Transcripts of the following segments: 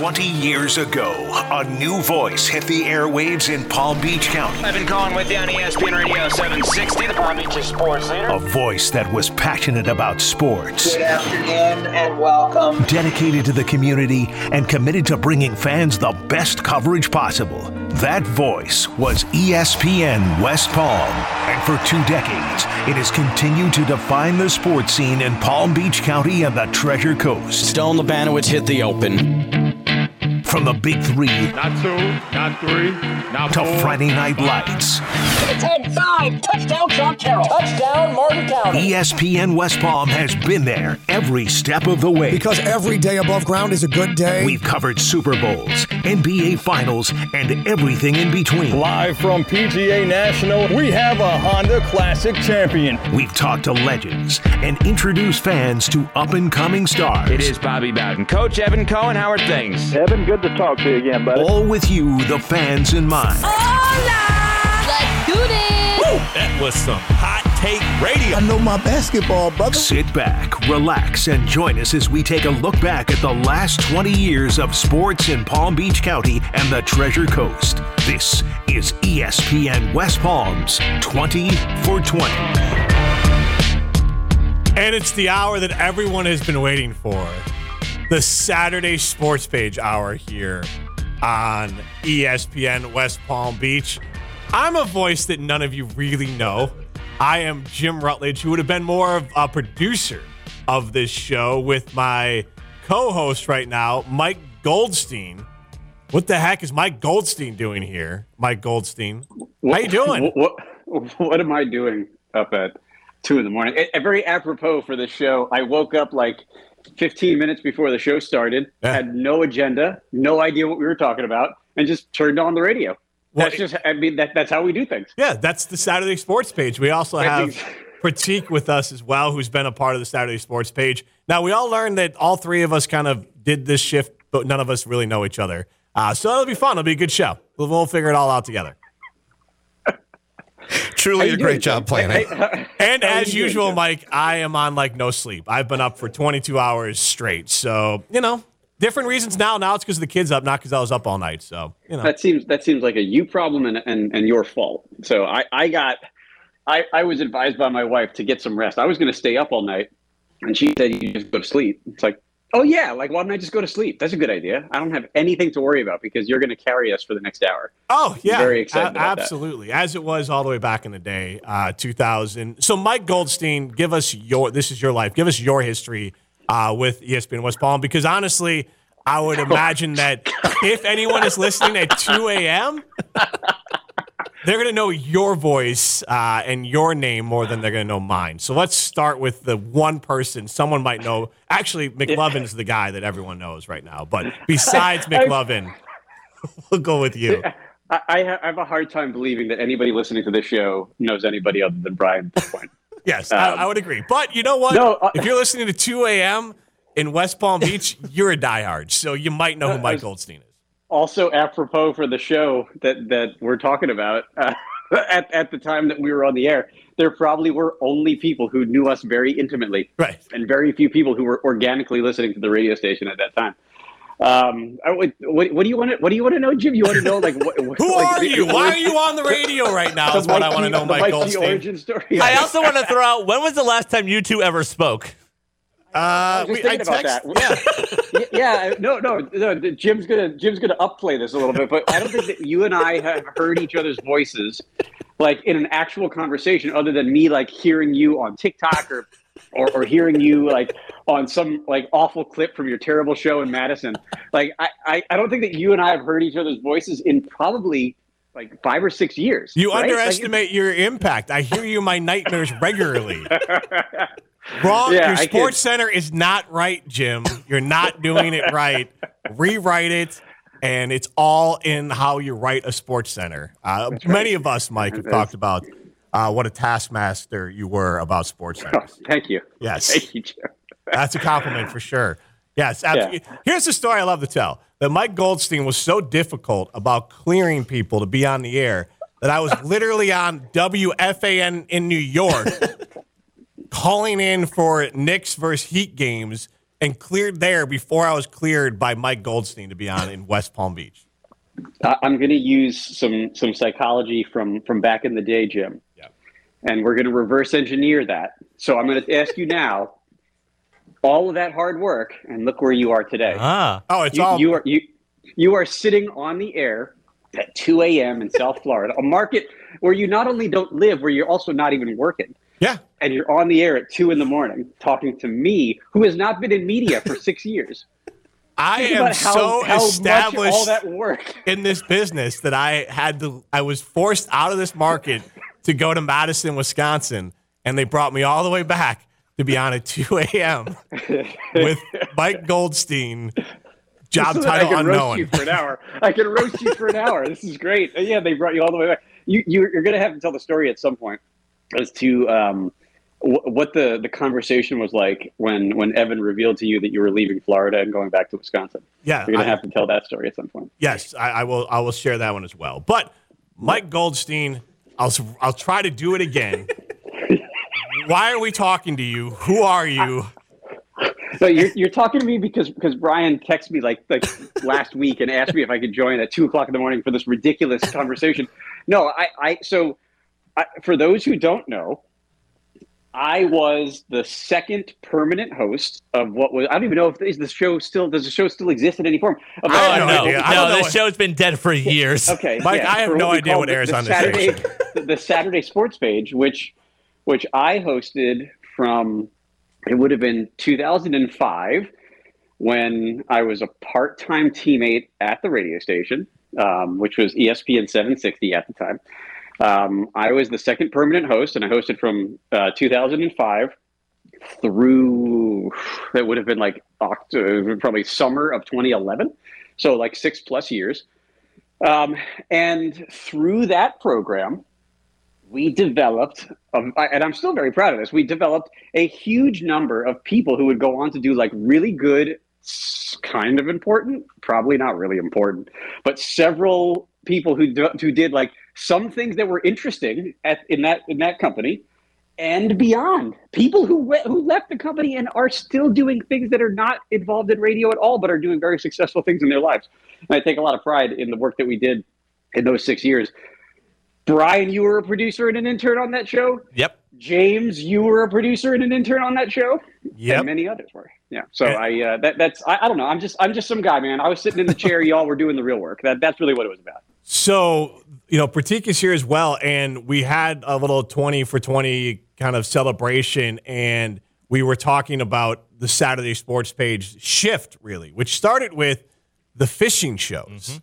20 years ago, a new voice hit the airwaves in Palm Beach County. I've been calling with you on ESPN Radio 760, the Palm Beach sports leader. A voice that was passionate about sports. Good afternoon and welcome. Dedicated to the community and committed to bringing fans the best coverage possible. That voice was ESPN West Palm. And for two decades, it has continued to define the sports scene in Palm Beach County and the Treasure Coast. Stone Labanowitz hit the open. From the big three Not two, not three, not to four. Friday Night Lights, Ten five. Touchdown, John Carroll. Touchdown, Martin County. ESPN West Palm has been there every step of the way. Because every day above ground is a good day. We've covered Super Bowls, NBA Finals, and everything in between. Live from PGA National, we have a Honda Classic champion. We've talked to legends and introduced fans to up and coming stars. It is Bobby Bowden. Coach Evan Cohen, how are things? Evan, good to talk to you again, buddy. All with you, the fans in mind. Let's do this! That was some hot take radio. I know my basketball, brother. Sit back, relax, and join us as we take a look back at the last 20 years of sports in Palm Beach County and the Treasure Coast. This is ESPN West Palm's 20 for 20. And it's the hour that everyone has been waiting for the Saturday Sports Page hour here on ESPN West Palm Beach. I'm a voice that none of you really know. I am Jim Rutledge, who would have been more of a producer of this show with my co host right now, Mike Goldstein. What the heck is Mike Goldstein doing here? Mike Goldstein. what, How you doing? What, what, what am I doing up at two in the morning? A, a very apropos for this show. I woke up like 15 minutes before the show started, Yeah. had no agenda, no idea what we were talking about, and just turned on the radio. Well, That's just, I mean, that, that's how we do things. Yeah, that's the Saturday Sports page. We also have Pratik with us as well, who's been a part of the Saturday Sports page. Now, we all learned that all three of us kind of did this shift, but none of us really know each other. Uh, so it'll be fun. It'll be a good show. We'll, we'll figure it all out together. Truly a great job Jim? planning. And as you doing, usual, Mike, I am on like no sleep. I've been up for 22 hours straight. So, you know, different reasons now. Now it's because the kids up, not because I was up all night. So, you know. That seems that seems like a you problem and, and, and your fault. So I, I got I, I was advised by my wife to get some rest. I was going to stay up all night, and she said you just go to sleep. It's like, oh yeah, like why don't I just go to sleep? That's a good idea. I don't have anything to worry about because you're going to carry us for the next hour. Oh yeah, Very excited A- about that. absolutely. As it was all the way back in the day, uh, 2000. So, Mike Goldstein, give us your. This is your life. Give us your history uh, with ESPN West Palm, because honestly, I would imagine that if anyone is listening at 2 a.m. They're going to know your voice uh, and your name more than they're going to know mine. So let's start with the one person someone might know. Actually, McLovin's the guy that everyone knows right now. But besides McLovin, we'll go with you. I, I have a hard time believing that anybody listening to this show knows anybody other than Brian at this point. Yes, I, I would agree. But you know what? No, uh, if you're listening to 2 a.m. in West Palm Beach, you're a diehard. So you might know who Mike Goldstein is. Also apropos for the show that that we're talking about uh, at, at the time that we were on the air there probably were only people who knew us very intimately Right. and very few people who were organically listening to the radio station at that time um, I, what, what do you want to what do you want to know jim you want to know like what, Who like, are you? Why are you on the radio right now? the Is what I want to know, the Mike Mike Goldstein. origin story I also want to throw out when was the last time you two ever spoke? Uh, just we- I thinking about text- that. Yeah. Yeah, yeah, no, no, no. Jim's gonna Jim's gonna upplay this a little bit, but I don't think that you and I have heard each other's voices like in an actual conversation, other than me like hearing you on TikTok or or, or hearing you like on some like awful clip from your terrible show in Madison. Like I, I, I don't think that you and I have heard each other's voices in probably like five or six years. You right? Like, underestimate your impact. I hear you in my nightmares regularly. Wrong. Yeah, your I sports center is not right, Jim. You're not doing it right. Rewrite it. And it's all in how you write a sports center. Uh, Many of us, Mike, have talked about uh, what a taskmaster you were about sports centers. Thank you. Yes. Thank you, Jim. That's a compliment for sure. Yes, absolutely. Here's the story I love to tell that Mike Goldstein was so difficult about clearing people to be on the air that I was literally on WFAN in New York calling in for Knicks versus Heat games and cleared there before I was cleared by Mike Goldstein to be on in West Palm Beach. I'm going to use some some psychology from from back in the day, Jim. Yeah. And we're going to reverse engineer that. So I'm going to ask you now. All of that hard work, and look where you are today. Ah. Oh, it's you, all you are you you are sitting on the air at 2 a.m. in South Florida, a market where you not only don't live, where you're also not even working, yeah. and you're on the air at two in the morning talking to me, who has not been in media for six years. I Think am how- so how established all that work. in this business that I had to. I was forced out of this market to go to Madison, Wisconsin, and they brought me all the way back to be on at 2 a.m. with Mike Goldstein. Job So title I can roast unknown. you for an hour. I can roast you for an hour. This is great. Yeah, they brought you all the way back. You, you're, you're going to have to tell the story at some point as to um, wh- what the, the conversation was like when, when Evan revealed to you that you were leaving Florida and going back to Wisconsin. Yeah, You're going I- to have to tell that story at some point. Yes, I, I will. I will share that one as well. But Mike Goldstein, I'll I'll try to do it again. Why are we talking to you? Who are you? So you're, you're talking to me because because Brian texted me like like last week and asked me if I could join at two o'clock in the morning for this ridiculous conversation. No, I, I so I, for those who don't know, I was the second permanent host of what was I don't even know if is the show still does the show still exist in any form. Of Oh, have no no, idea. I no, don't know this show's been dead for years. Okay, Mike, I have for no idea what the- airs the on this Saturday, station. the, the Saturday Sports Page, which which I hosted from it would have been 2005 when I was a part-time teammate at the radio station, um, which was ESPN 760 at the time. Um, I was the second permanent host, and I hosted from uh, 2005 through that would have been like October, probably summer of 2011, so like six plus years. Um, and through that program, we developed, um, and I'm still very proud of this. We developed a huge number of people who would go on to do like really good, kind of important, probably not really important, but several people who who did like some things that were interesting at in that in that company and beyond. People who who left the company and are still doing things that are not involved in radio at all, but are doing very successful things in their lives. And I take a lot of pride in the work that we did in those six years. Brian, you were a producer and an intern on that show. Yep. James, you were a producer and an intern on that show. Yep. And many others were. Yeah. So I uh, that that's I, I don't know. I'm just I'm just some guy, man. I was sitting in the chair. y'all were doing the real work. That that's really what it was about. So, you know, Pratik is here as well, and we had a little 20 for 20 kind of celebration, and we were talking about the Saturday sports page shift, really, which started with the fishing shows.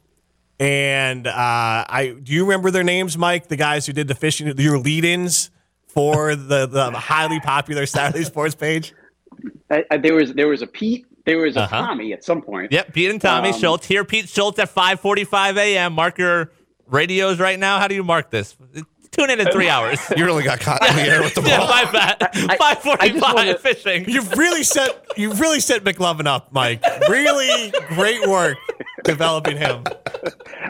And uh, I do you remember their names, Mike? The guys who did the fishing, your lead-ins for the, the highly popular Saturday sports page? I, I, there was there was a Pete. There was a Uh-huh. Tommy at some point. Yep. Pete and Tommy Um, Schultz here. Pete Schultz at 5:45 a.m. Mark your radios right now. How do you mark this? Tune in in three hours. You really got caught in the air with the yeah, ball. my bad. I 5:45 fishing. You've really set you've really set McLovin up, Mike. Really great work developing him.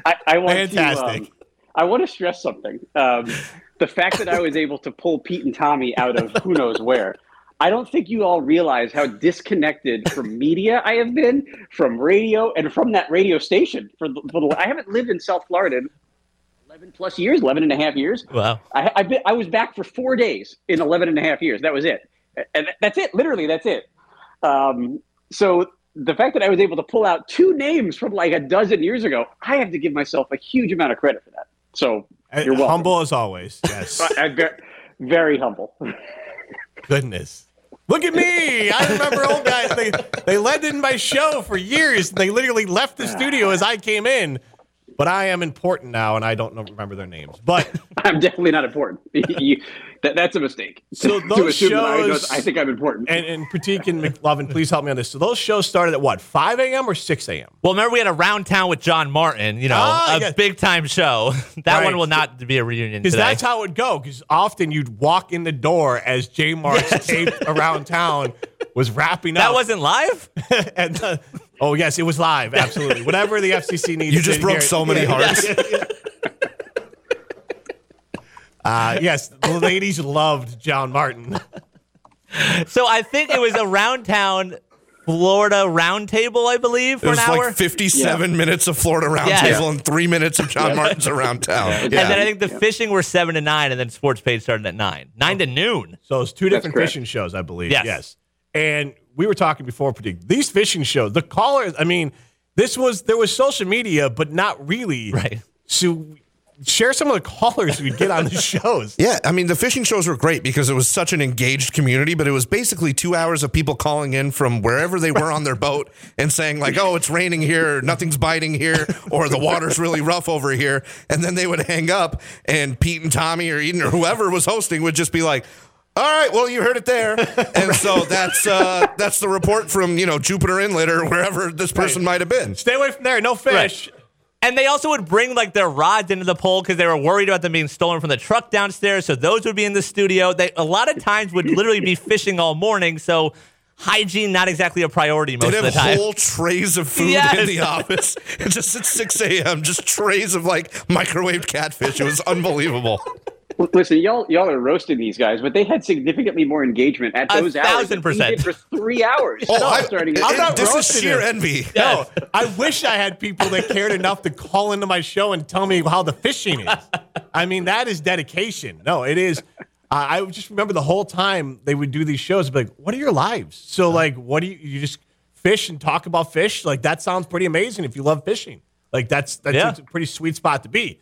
I, I want Fantastic. To, um, I want to stress something. Um, the fact that I was able to pull Pete and Tommy out of who knows where. I don't think you all realize how disconnected from media I have been, from radio, and from that radio station. For the, for the I haven't lived in South Florida in 11 plus years, 11 and a half years. Wow. I, I've been, I was back for four days in 11 and a half years. That was it. And that's it. Literally, that's it. Um, so the fact that I was able to pull out two names from like a dozen years ago, I have to give myself a huge amount of credit for that. So you're welcome. Humble as always. Yes. I'm very, very humble. Goodness. Look at me. I remember old guys. They, they led in my show for years. They literally left the studio as I came in. But I am important now, and I don't know, remember their names. But I'm definitely not important. You- that, that's a mistake. So those assume that I, know- shows- I think I'm important. and, and Pratik and McLovin, please help me on this. So those shows started at what, 5 a.m. or 6 a.m.? Well, remember we had a round town with John Martin. You know, Ah, a yes. big time show. that Right. one will not be a reunion Because that's how it would go. Because often you'd walk in the door as J Mark's tape around town was wrapping up. that wasn't live. and, uh, oh yes, it was live. Absolutely. Whatever the FCC needs. You just broke so many hearts. Uh, yes, the ladies loved John Martin. So I think it was around town Florida roundtable, I believe, It for was an hour. like 57 minutes of Florida Roundtable Yes. and three minutes of John Martin's around town. Yeah. And then I think the fishing were seven to nine, and then sports page started at nine, nine to noon. So it's two That's different correct. fishing shows, I believe. Yes. Yes. And we were talking before, Pratik these fishing shows. The callers. I mean, this was there was social media, but not really. Right. So share some of the callers we'd get on the shows. Yeah, I mean the fishing shows were great because it was such an engaged community, but it was basically two hours of people calling in from wherever they were on their boat and saying like, "Oh, it's raining here, nothing's biting here, or the water's really rough over here," and then they would hang up, and Pete and Tommy or Eden or whoever was hosting would just be like. All right, well, you heard it there, and so that's uh, that's the report from you know Jupiter Inlet or wherever this person might have been. Stay away from there. No fish. And they also would bring like their rods into the pool because they were worried about them being stolen from the truck downstairs. So those would be in the studio. They a lot of times would literally be fishing all morning. So hygiene not exactly a priority most They'd of the have time. whole trays of food Yes. in the office. And just at 6 a.m., just trays of like microwaved catfish. It was unbelievable. L- Listen, y'all y'all are roasting these guys, but they had significantly more engagement at A those hours. thousand than we percent. did for three hours. Oh, I, starting. I'm not this is sheer it. envy. No, I wish I had people that cared enough to call into my show and tell me how the fishing is. I mean, that is dedication. No, it is. Uh, I just remember the whole time they would do these shows. Be like, "What are your lives?" So, like, what do you you just fish and talk about fish? Like, that sounds pretty amazing if you love fishing. Like, that's that's Yeah. a pretty sweet spot to be.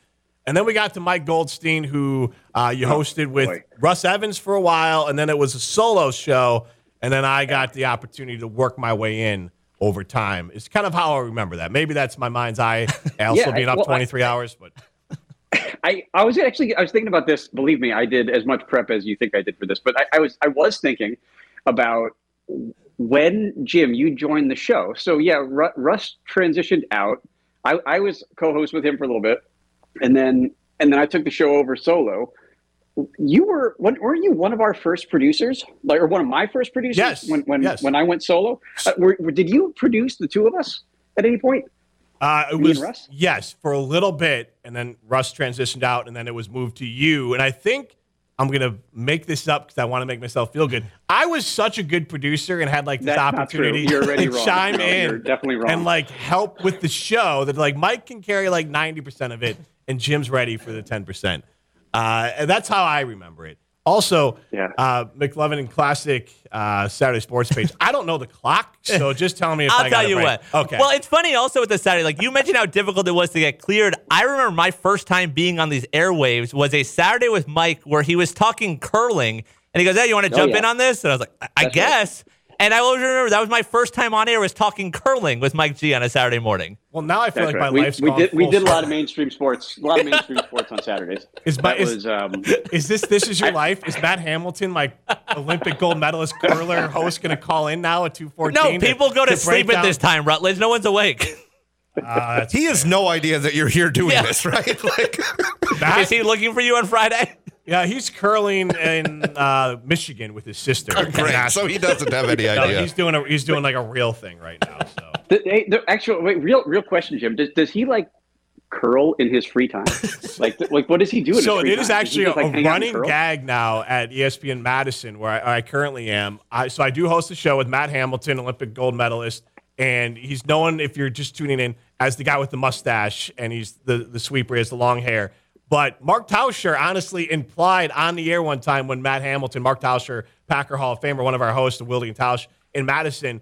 And then we got to Mike Goldstein, who uh, you hosted with boy. Russ Evans for a while, and then it was a solo show, and then I got the opportunity to work my way in over time. It's kind of how I remember that. Maybe that's my mind's eye. Also Yeah, being up well, I- 23 hours, but I, I was actually I was thinking about this. Believe me, I did as much prep as you think I did for this. But I, I was I was thinking about when Jim you joined the show. So yeah, Ru- Russ transitioned out. I, I was co-host with him for a little bit, and then and then I took the show over solo. You were when, weren't you one of our first producers, like or one of my first producers? Yes, When when yes. when I went solo, uh, were, were- did you produce the two of us at any point? Uh, it Me and was Russ? yes for a little bit, and then Russ transitioned out, and then it was moved to you. And I think I'm gonna make this up because I want to make myself feel good. I was such a good producer and had like this That's opportunity to chime No, in, you're definitely wrong. and like help with the show. That like Mike can carry like 90 percent of it, and Jim's ready for the 10 percent. Uh, and that's how I remember it. Also, Yeah. uh, McLovin and Classic uh, Saturday Sports page. I don't know the clock, so just tell me if I'll I got tell it you right. what. Okay. Well, it's funny also with the Saturday. Like you mentioned how difficult it was to get cleared. I remember my first time being on these airwaves was a Saturday with Mike where he was talking curling, and he goes, "Hey, you want to Oh, jump yeah. in on this?" And I was like, "I, I right. Guess." And I always remember that was my first time on air was talking curling with Mike G on a Saturday morning. well, now I feel That's like right. my we, life's we gone did we full did a lot of mainstream sports, a lot of mainstream sports on Saturdays. Is my- that is- was um, Is this this is your life? Is Matt Hamilton, my Olympic gold medalist curler host, going to call in now at two fourteen? No, people go to, sleep at this time, Rutledge. No one's awake. Uh, He has no idea that you're here doing Yeah. this, right? Like, Is he looking for you on Friday? Yeah, he's curling in uh, Michigan with his sister. great. So he doesn't have any No, idea. he's doing a he's doing like a real thing right now. So the, hey, the actual wait, real real question, Jim. Does, does he like curl in his free time? like like what does he do? In so his free it is time? Actually he a, just, like, hang out and running gag now at ESPN Madison, where I, I currently am. I, so I do host a show with Matt Hamilton, Olympic gold medalist, and he's known if you're just tuning in as the guy with the mustache, and he's the the sweeper, he has the long hair. But Mark Tauscher honestly implied on the air one time when Matt Hamilton, Mark Tauscher, Packer Hall of Famer, one of our hosts, the Willie and Tausch in Madison,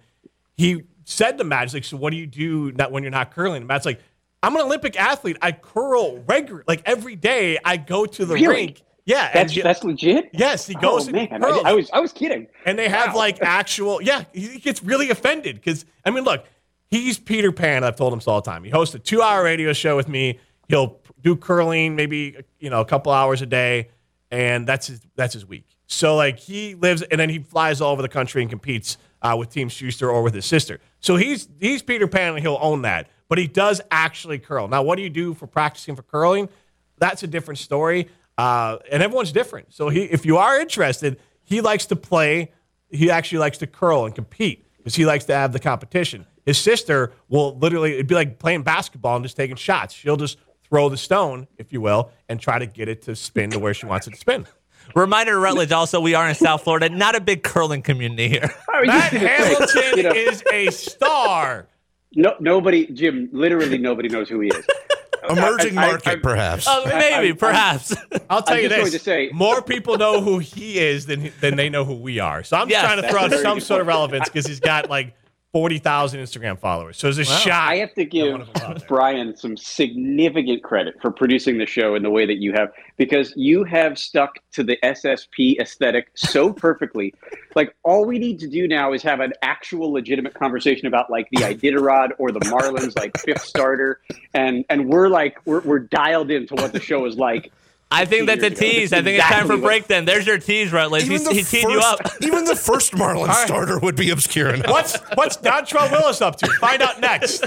he said to Matt, he's like, "So what do you do not when you're not curling?" And Matt's like, "I'm an Olympic athlete. I curl regular, like every day. I go to the Really? rink. Yeah, and That's he- that's legit. yes, he goes Oh and man, I. I was I was kidding. and they have Wow. like actual. Yeah, he gets really offended because I mean, look, he's Peter Pan. I've told him this all the time. He hosts a two-hour radio show with me. He'll do curling, maybe you know a couple hours a day, and that's his that's his week. So like he lives, and then he flies all over the country and competes uh, with Team Shuster or with his sister. So he's he's Peter Pan, and he'll own that. But he does actually curl. Now, what do you do for practicing for curling? That's a different story, uh, and everyone's different. So he, if you are interested, he likes to play. He actually likes to curl and compete because he likes to have the competition. His sister will literally it'd be like playing basketball and just taking shots. She'll just throw the stone, if you will, and try to get it to spin to where she wants it to spin. Reminder to Rutledge also, we are in South Florida, not a big curling community here. Matt just gonna say, Hamilton you know, is a star. no, nobody, Jim. Literally, nobody knows who he is. Emerging I- I- market, I- perhaps. Oh, maybe, I- perhaps. I'll tell I'm you just going this: to say- more people know who he is than than they know who we are. So I'm Yes, trying to throw out some sort of relevance because he's got like forty thousand Instagram followers. So it's a shot. I have to give one of them out there. Brian some significant credit for producing the show in the way that you have, because you have stuck to the SSP aesthetic so perfectly. like all we need to do now is have an actual legitimate conversation about like the Iditarod or the Marlins, like fifth starter, and and we're like we're we're dialed into what the show is like. I think that's a years ago. tease. I think it's time for break then. There's your tease, Rutledge. He's, he teed you up. even the first Marlin starter would be obscure enough. What's what's Dontrelle Willis up to? Find out next.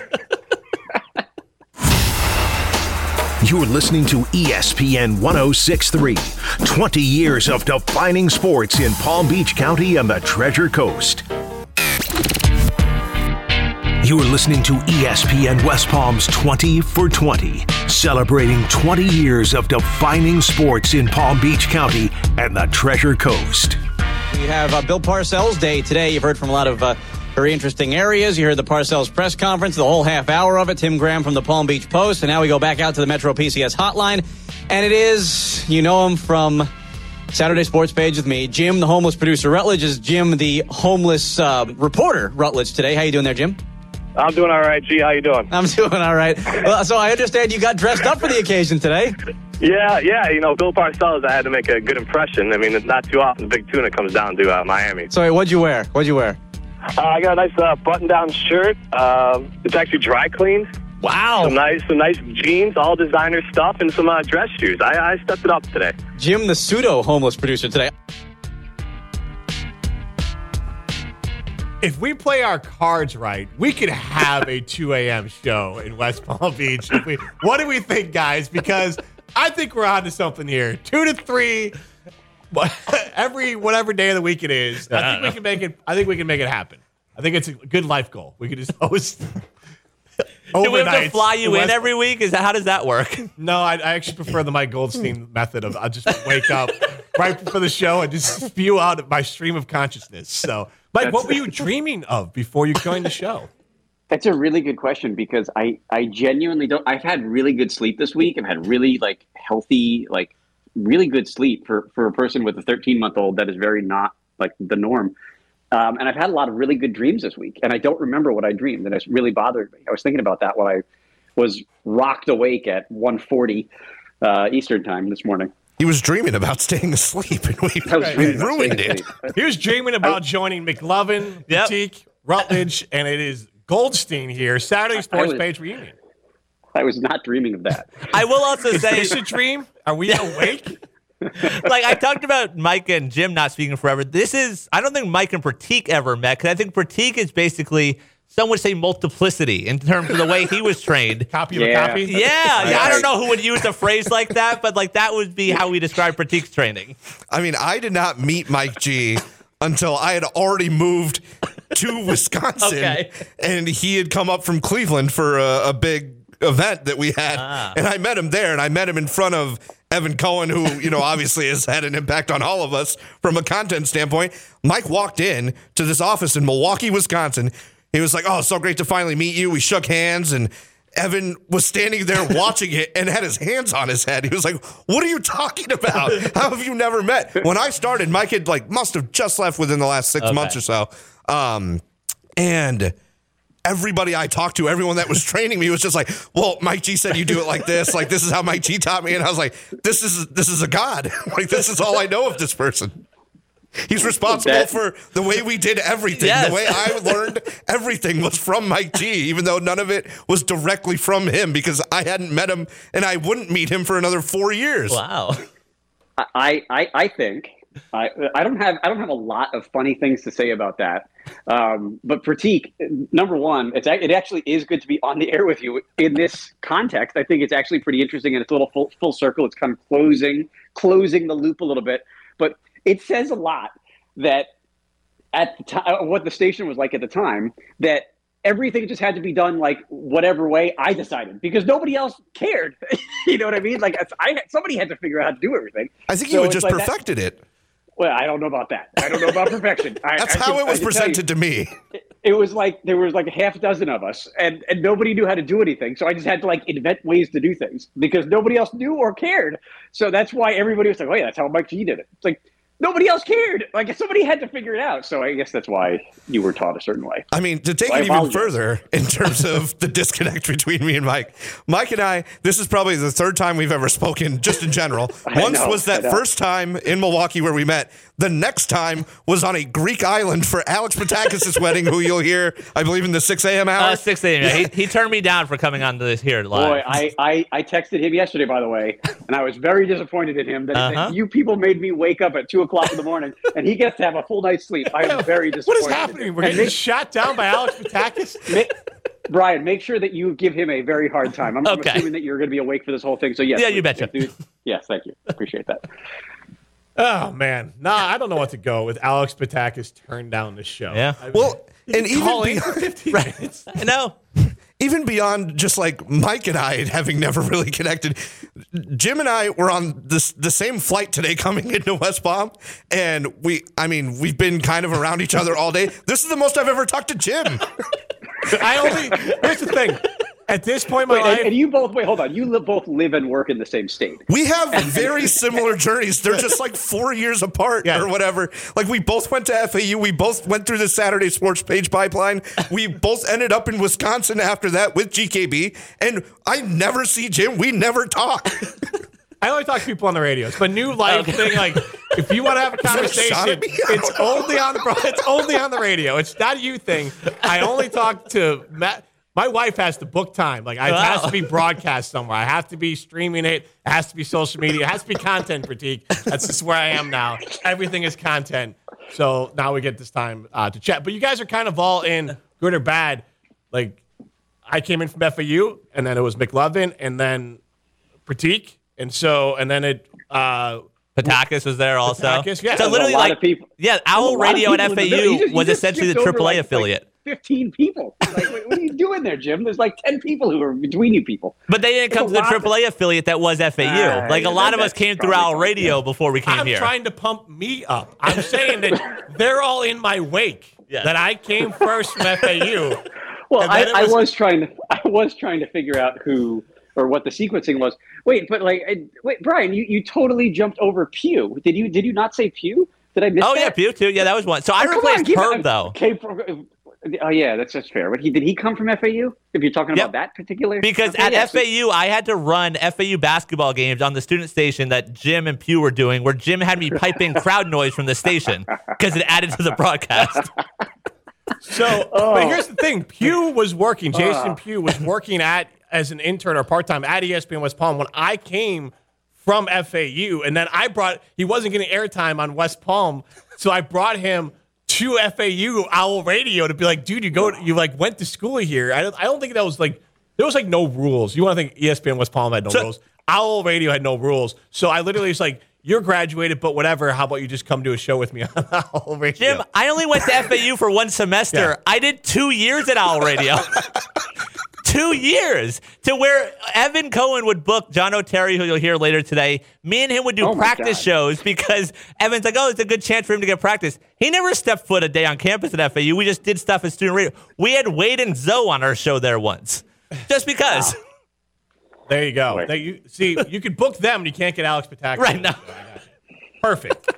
You're listening to ESPN 1063. 20 years of defining sports in Palm Beach County and the Treasure Coast. You're listening to ESPN West Palm's 20 for 20, celebrating 20 years of defining sports in Palm Beach County and the Treasure Coast. We have uh, Bill Parcells Day today. You've heard from a lot of uh, very interesting areas. You heard the Parcells press conference, the whole half hour of it. Tim Graham from the Palm Beach Post. And now we go back out to the Metro PCS hotline. And it is, you know him from Saturday Sports Page with me, Jim, the homeless producer. Rutledge is Jim, the homeless uh, reporter. Rutledge today. How you doing there, Jim? I'm doing all right. G, how you doing? I'm doing all right. Well, so I understand you got dressed up for the occasion today. Yeah, yeah. You know, Bill Parcells, I had to make a good impression. I mean, it's not too often Big Tuna comes down to uh, Miami. So what'd you wear? What'd you wear? Uh, I got a nice uh, button-down shirt. Um it's actually dry cleaned. Wow. Some nice, some nice jeans, all designer stuff, and some uh, dress shoes. I, I stepped it up today. Jim, the pseudo homeless producer today. If we play our cards right, we could have a 2 a.m. show in West Palm Beach. We, what do we think, guys? Because I think we're on to something here. Two to three, every whatever day of the week it is. I think we uh. can make it. I think we can make it happen. I think it's a good life goal. We could just host. Do we have to fly you in every week? Is that how does that work? No, I, I actually prefer the Mike Goldstein method of I just wake up right before the show and just spew out my stream of consciousness. So, Mike, what were you dreaming of before you joined the show? That's a really good question because I I genuinely don't. I've had really good sleep this week. I've had really like healthy, like really good sleep for for a person with a 13 month old. That is very not like the norm. Um, and I've had a lot of really good dreams this week, and I don't remember what I dreamed, and it's really bothered me. I was thinking about that when I was rocked awake at 1:40 uh, Eastern time this morning. He was dreaming about staying asleep, and we, I was we ruined it. He was dreaming about joining McLovin, Yep. Pratik, Rutledge, and it is Goldstein here. Saturday Sports was- Page reunion. I was not dreaming of that. I will also Is say, this a dream? Are we awake? Like I talked about Mike and Jim not speaking forever. This is I don't think Mike and Pratik ever met because I think Pratik is basically some would say multiplicity in terms of the way he was trained. Copy of Yeah. a copy? Yeah, yeah, I don't know who would use a phrase like that, but like that would be how we describe Pratik's training. I mean, I did not meet Mike G until I had already moved to Wisconsin, Okay. and he had come up from Cleveland for a, a big event that we had, Ah. and I met him there, and I met him in front of Evan Cohen, who you know obviously has had an impact on all of us from a content standpoint. Mike walked in to this office in Milwaukee, Wisconsin. He was like, "Oh, so great to finally meet you." We shook hands and. Evan was standing there watching it and had his hands on his head. He was like, "What are you talking about? How have you never met?" When I started, Mike had like must have just left within the last six Okay. months or so, um, and everybody I talked to, everyone that was training me was just like, "Well, Mike G said you do it like this. Like this is how Mike G taught me." And I was like, "This is this is a god. like this is all I know of this person." He's responsible That- for the way we did everything. Yes. The way I learned everything was from Mike G, even though none of it was directly from him because I hadn't met him and I wouldn't meet him for another four years. Wow. I, I, I think I, I don't have I don't have a lot of funny things to say about that. Um, but Pratik, number one, it's it actually is good to be on the air with you in this context. I think it's actually pretty interesting and it's a little full, full circle. It's kind of closing closing the loop a little bit, but it says a lot that at the time what the station was like at the time that everything just had to be done like whatever way I decided because nobody else cared. you know what I mean? Like I somebody had to figure out how to do everything. I think So you had just like that- perfected it. Well, I don't know about that. I don't know about perfection. I, That's I how can- it was tell you, presented to me. It was like there was like a half dozen of us, and and nobody knew how to do anything. So I just had to like invent ways to do things because nobody else knew or cared. So that's why everybody was like, "Oh yeah, that's how Mike G did it." It's like nobody else cared. Like somebody had to figure it out. So I guess that's why you were taught a certain way. I mean, to take I it even further in terms of the disconnect between me and Mike, Mike and I, this is probably the third time we've ever spoken, just in general. Once know, was that first time in Milwaukee where we met. The next time was on a Greek island for Alex Patakis' wedding, who you'll hear, I believe, in the 6 a.m. hour. Uh, 6 a.m. Yeah. He, he turned me down for coming on to this here live. Boy, I, I, I texted him yesterday, by the way, and I was very disappointed in him that, that Uh-huh. you people made me wake up at two o'clock in the morning, and he gets to have a full night's sleep. I am very disappointed. is happening? We're And getting make- shot down by Alex Patakis. Ma- Brian, make sure that you give him a very hard time. I'm, I'm assuming that you're going to be awake for this whole thing. So yes, Yeah, you please, betcha. dude. Yes, thank you. Appreciate that. Oh man, nah, I don't know what to go with. Alex Patakis turned down the show. Yeah. I- well, and even call in be- for 15 minutes. I know. Even beyond just like Mike and I having never really connected, Jim and I were on this the same flight today coming into West Palm, and we, I mean, we've been kind of around each other all day. This is the most I've ever talked to Jim. I only. Here's the thing. At this point my Wait, life, and, and you both wait. Hold on. You li- both live and work in the same state. We have very similar journeys. They're just like four years apart Yeah. or whatever. Like we both went to FAU. We both went through the Saturday Sports Page pipeline. We both ended up in Wisconsin after that with GKB. And I never see Jim. We never talk. I only talk to people on the radios, but new life thing. Like, if you want to have a there a conversation, at me? I it's only on the it's only on the radio. It's not a you thing. I only talk to Matt. My wife has to book time. Like, it has to be broadcast somewhere. I have to be streaming it. It has to be social media. It has to be content critique. That's just where I am now. Everything is content. So now we get this time uh, to chat. But you guys are kind of all in good or bad. Like, I came in from FAU, and then it was McLovin, and then Pratik, and so and then it. Uh, Patakis was there also. Patakis, yeah. So There's a literally, lot like, of people. yeah, Owl Radio at people in the middle. You FAU just- you was essentially the skipped AAA like- affiliate. Like Fifteen people. Like, what, what are you doing there, Jim? There's like ten people who are between you people. But they didn't come to the lot of- AAA affiliate that was FAU. Ah, like a lot that- of us came through our Owl fine, Radio before we came I'm here. trying to pump me up. I'm saying that they're all in my wake. Yeah. That I came first from FAU. Well, I, then it I was- was trying to I was trying to figure out who or what the sequencing was. Wait, but like, I, wait, Brian, you, you totally jumped over Pugh. Did you did you not say Pugh? Did I miss? oh that? yeah, Pugh too. Yeah, that was one. So I Oh, come on, replaced give Herb it- though. Came from, oh yeah, that's just fair. But he did he come from FAU? If you're talking Yep. about that particular, Because okay, at yeah, so- FAU, I had to run FAU basketball games on the student station that Jim and Pugh were doing, where Jim had me piping crowd noise from the station because it added to the broadcast. So, Oh. but here's the thing: Pugh was working. Jason Ah. Pugh was working at as an intern or part time at ESPN West Palm when I came from FAU, and then I brought. He wasn't getting airtime on West Palm, so I brought him to FAU Owl Radio to be like, dude, you go, you like went to school here. I don't, I don't think that was like there was like no rules. You want to think ESPN West Palm had no So- rules. Owl Radio had no rules. So I literally was like, you're graduated, but whatever. How about you just come to a show with me on Owl Radio? Jim, I only went to FAU for one semester. Yeah. I did two years at Owl Radio. two years to where Evan Cohen would book John O'Terry, who you'll hear later today. Me and him would do Oh practice shows because Evan's like, oh, it's a good chance for him to get practice. He never stepped foot a day on campus at FAU. We just did stuff at student radio. We had Wade and Zoe on our show there once, just because. There you go. Wait. There you, see, you could book them, and you can't get Alex Patak. Right now. Perfect.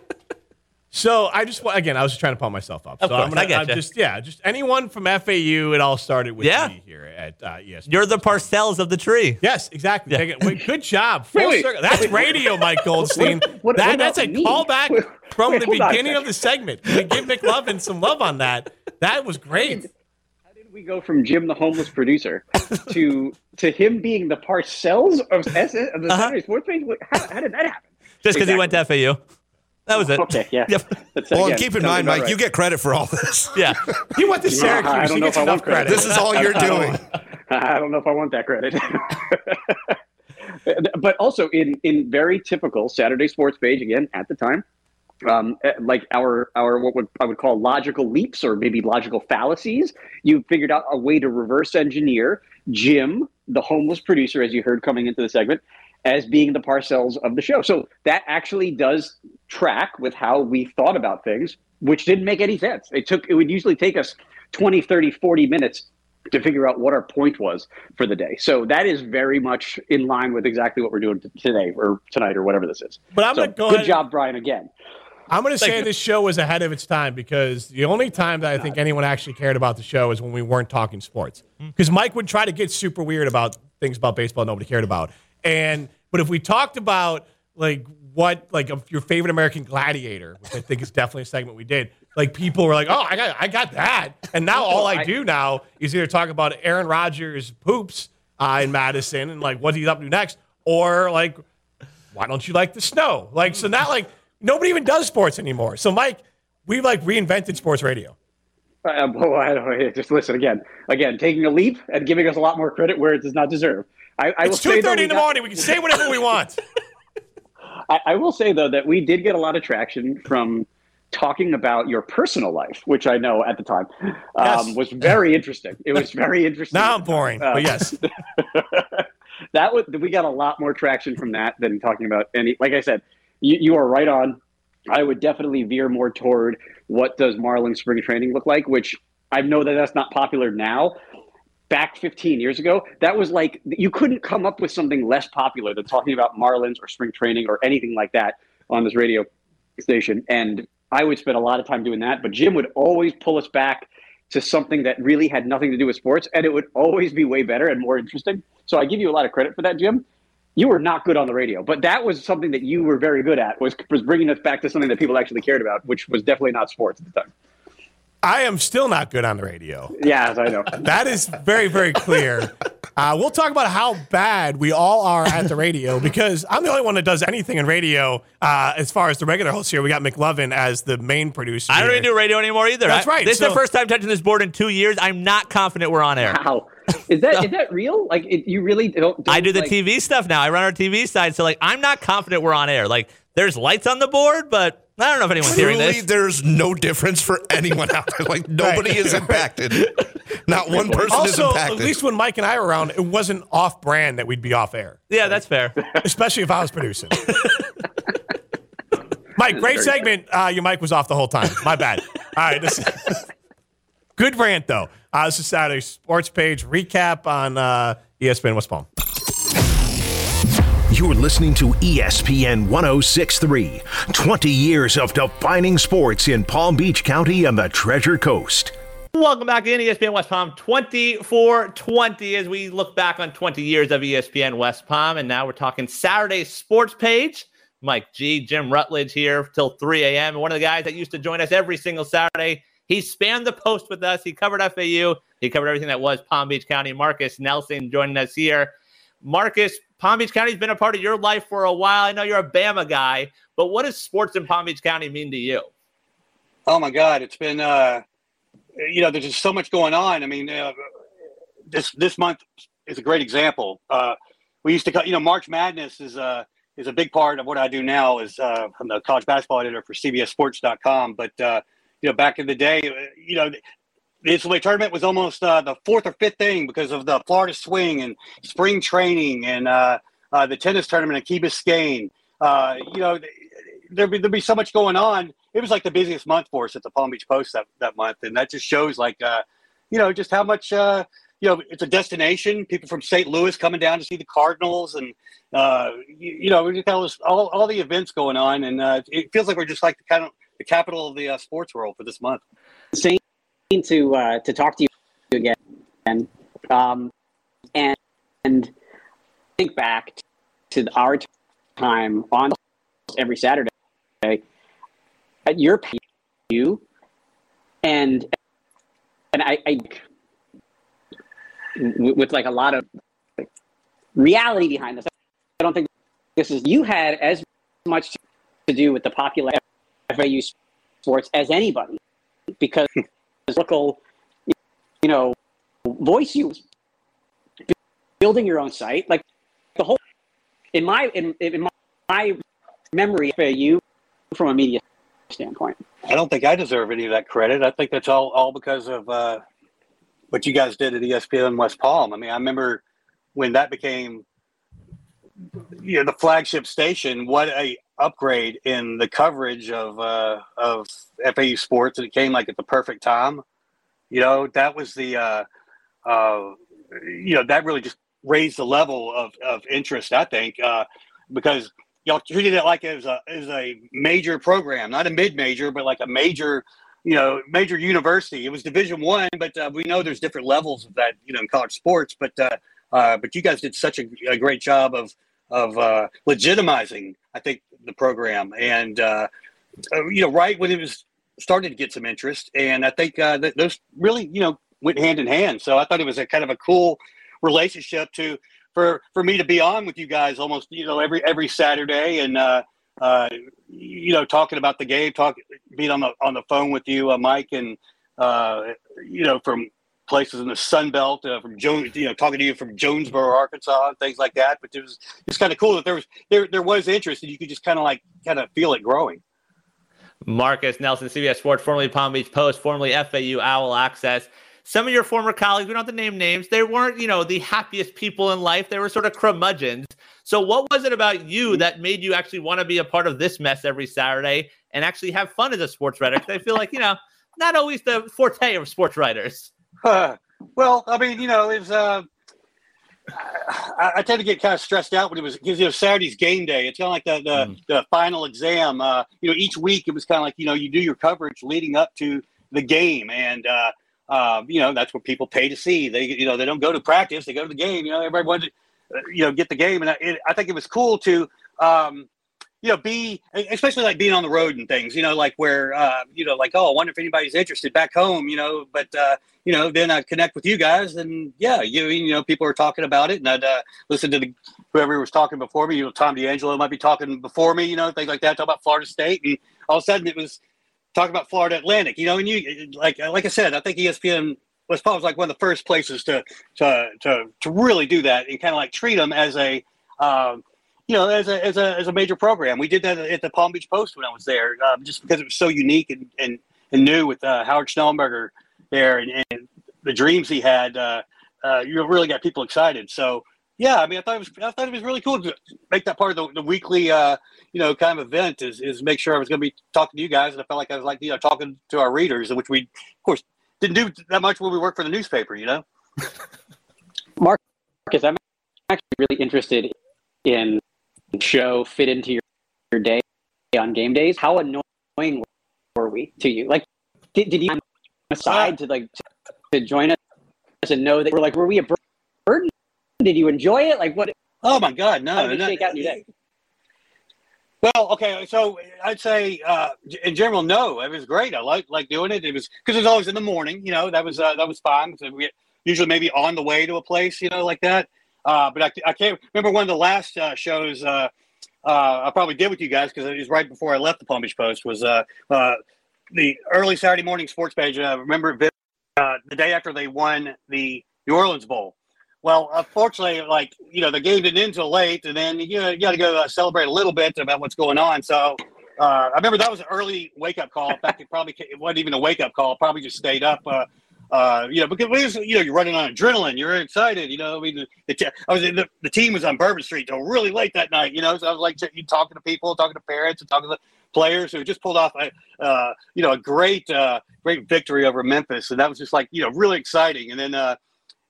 So I just again, I was just trying to pump myself up. Of so course, I'm gonna, I getcha. I'm just yeah, just anyone from FAU. It all started with Yeah. me here at uh, ESPN. You're the Parcells of the tree. Yes, exactly. Take it- wait, good job. Full Wait, wait. circle. That's radio, Mike Goldstein. What- what that, about that's a me? callback Wait, from wait, the hold on a beginning of the segment. To give McLovin some love on that. That was great. How did we go from Jim, the homeless producer, to to him being the Parcells of, S- of the Uh-huh. Saturday Sports Page? How, how did that happen? Just because he went to FAU. That was it. Okay, yeah. Yep. That's, Well, again, and keep in mind, Mike, right. you get credit for all this. Yeah. you went to I don't He know if I want credit. credit. This is all you're doing. I don't know if I want that credit. but also in in very typical Saturday sports page again at the time, um, eh, like our our what would I would call logical leaps or maybe logical fallacies. You figured out a way to reverse engineer Jim, the homeless producer, as you heard coming into the segment, as being the Parcells of the show. So that actually does track with how we thought about things, which didn't make any sense. It took it would usually take us 20, 30, 40 minutes to figure out what our point was for the day. So that is very much in line with exactly what we're doing t- today or tonight or whatever this is. But I'm So gonna go good ahead- job, Brian, again. I'm going to say you. this show was ahead of its time because the only time that I think anyone actually cared about the show is when we weren't talking sports. Hmm. Because Mike would try to get super weird about things about baseball nobody cared about. And but if we talked about like what like your favorite American Gladiator, which I think is definitely a segment we did, like people were like, "Oh, I got I got that," and now all I do now is either talk about Aaron Rodgers poops uh, in Madison and like what he's up to next, or like why don't you like the snow? Like, so now, like, nobody even does sports anymore. So, Mike, we've like reinvented sports radio. Uh, well, I don't, just listen again. Again, taking a leap and giving us a lot more credit where it does not deserve. I, I It's two thirty in the got- morning. We can say whatever we want. I, I will say though that we did get a lot of traction from talking about your personal life, which I know at the time um, Yes. was very interesting. It was very interesting. Now I'm boring, Uh, but yes. that was we got a lot more traction from that than talking about any. Like I said, you, you are right on. I would definitely veer more toward what does Marlin spring training look like, which I know that that's not popular now. Back 15 years ago, that was like you couldn't come up with something less popular than talking about Marlins or spring training or anything like that on this radio station. And I would spend a lot of time doing that, but Jim would always pull us back to something that really had nothing to do with sports, and it would always be way better and more interesting. So I give you a lot of credit for that, Jim. You were not good on the radio, but that was something that you were very good at was, was bringing us back to something that people actually cared about, which was definitely not sports at the time. I am still not good on the radio. Yeah, I know. That is very, very clear. Uh, we'll talk about how bad we all are at the radio because I'm the only one that does anything in radio. Uh, as far as the regular hosts here, we got McLovin as the main producer. I don't even do radio anymore either. That's I- right. This is the first time touching this board in two years. I'm not confident we're on air. Wow. Is that is that real? Like it, you really don't, don't I do the like, TV stuff now. I run our TV side, so like I'm not confident we're on air. Like there's lights on the board, but I don't know if anyone's hearing Truly, this. there's no difference for anyone out there. Like nobody is impacted. Not one person is Also, at least when Mike and I were around, it wasn't off brand that we'd be off air, Yeah, that's fair. especially if I was producing. Mike, great segment. Uh, your mic was off the whole time. My bad. All right. This, good rant, though. Uh, this is Saturday Sports Page recap on uh, ESPN West Palm. You're listening to ESPN 1063, 20 years of defining sports in Palm Beach County and the Treasure Coast. Welcome back to ESPN West Palm 20 for 20 as we look back on 20 years of ESPN West Palm. And now we're talking Saturday sports page. Mike G, Jim Rutledge here till 3 a.m. One of the guys that used to join us every single Saturday. He spanned the post with us. He covered FAU. He covered everything that was Palm Beach County. Marcus Nelson joining us here. Marcus, Palm Beach County's been a part of your life for a while. I know you're a Bama guy, but what does sports in Palm Beach County mean to you? Oh my God, it's been uh, you know there's just so much going on. I mean, uh, this this month is a great example. Uh, we used to, you know, March Madness is uh, is a big part of what I do now. Is uh, I'm the college basketball editor for CBSSports.com. But uh, you know, back in the day, you know, the NCAA tournament was almost uh, the fourth or fifth thing because of the Florida swing and spring training and uh, uh, the tennis tournament at Key Biscayne. Uh, you know, there'd be, there'd be so much going on. It was like the busiest month for us at the Palm Beach Post that, that month. And that just shows like, uh, you know, just how much, uh, you know, it's a destination. People from St. Louis coming down to see the Cardinals and, you, you know, we just have this, all, all the events going on. And it feels like we're just like the kind of the capital of the sports world for this month. Same to uh, to talk to you again, um, and and think back to our time on every Saturday at your you and and I, I with, like a lot of reality behind this. I don't think this is you had as much to do with the popular FAU sports as anybody because local, you know, voice you building your own site, like the whole in my in, in my, my memory you, from a media standpoint. I don't think I deserve any of that credit. I think that's all all because of uh, what you guys did at ESPN West Palm. I mean, I remember when that became you know the flagship station. What a upgrade in the coverage of uh, of FAU sports, and it came like at the perfect time. You know, that was the uh, uh, you know that really just raised the level of, of interest. I think uh, because y'all treated it like it was a as a major program, not a mid major, but like a major you know major university. It was Division One, but uh, we know there's different levels of that you know in college sports. But uh, uh, but you guys did such a, a great job of of uh, legitimizing, I think, the program, and uh, uh, you know, right when it was started to get some interest, and I think uh, that those really, you know, went hand in hand. So I thought it was a kind of a cool relationship to for for me to be on with you guys almost, you know, every every Saturday, and uh, uh, you know, talking about the game, talk, being on the on the phone with you, uh, Mike, and uh, you know, from places in the Sun Belt, uh, from Jones, you know, talking to you from Jonesboro, Arkansas, and things like that. But it was it's kind of cool that there was there there was interest, and you could just kind of like kind of feel it growing. Marcus Nelson, CBS Sports, formerly Palm Beach Post, formerly FAU Owl Access. Some of your former colleagues, we don't have to name names, they weren't, you know, the happiest people in life. They were sort of curmudgeons. So, what was it about you that made you actually want to be a part of this mess every Saturday and actually have fun as a sports writer? Because I feel like, you know, not always the forte of sports writers. Well, I mean, you know, it's uh, I, I tend to get kind of stressed out when it was because you know Saturday's game day. It's kind of like the the, Mm. the final exam. Uh, you know, each week it was kind of like you know you do your coverage leading up to the game, and uh, uh, you know that's what people pay to see. They you know they don't go to practice; they go to the game. You know, everybody wants to uh, you know get the game, and I, it, I think it was cool to. Um, you know, be especially like being on the road and things, you know, like where, uh, you know, like, oh, I wonder if anybody's interested back home, you know, but, uh, you know, then I connect with you guys and yeah, you, you know, people are talking about it and I'd, uh, listen to the, whoever was talking before me, you know, Tom D'Angelo might be talking before me, you know, things like that, talk about Florida State. And all of a sudden it was talking about Florida Atlantic, you know, and you, like, like I said, I think ESPN was probably like one of the first places to, to, to, to really do that and kind of like treat them as a, um, you know, as a, as a as a major program. We did that at the Palm Beach Post when I was there, um, just because it was so unique and and, and new with uh, Howard Schnellenberger there and, and the dreams he had. Uh, uh, you really got people excited. So yeah, I mean, I thought it was I thought it was really cool to make that part of the, the weekly, uh, you know, kind of event. Is is make sure I was going to be talking to you guys, and I felt like I was like you know talking to our readers, which we of course didn't do that much when we worked for the newspaper, you know. Mark Marcus, I'm actually really interested in show fit into your, your day on game days. How annoying were we to you? Like, did, did you aside to like to, to join us and know that we're like, were we a burden? Did you enjoy it? Like, what? Oh my God, no! How did it no. shake out your day? Well, okay, so I'd say uh, in general, no, it was great. I like like doing it. It was because it was always in the morning. You know, that was uh, that was fine. So we usually maybe on the way to a place, you know, like that. Uh, but I, I can't remember one of the last uh, shows uh, uh, I probably did with you guys because it was right before I left the Palm Beach Post. Was uh, uh, the early Saturday morning sports page? I remember the day after they won the New Orleans Bowl. Well, unfortunately, like you know, the game didn't end until late, and then you know, you got to go celebrate a little bit about what's going on. So I remember that was an early wake up call. In fact, it probably it wasn't even a wake up call. Probably just stayed up. Uh, you know, because you know, you're running on adrenaline. You're excited. You know, I mean, the, the, I was the, the team was on Bourbon Street till really late that night. You know, so I was like talking to people, talking to parents, and talking to players who just pulled off a, uh, you know, a great, uh, great victory over Memphis, and that was just like, you know, really exciting. And then, uh,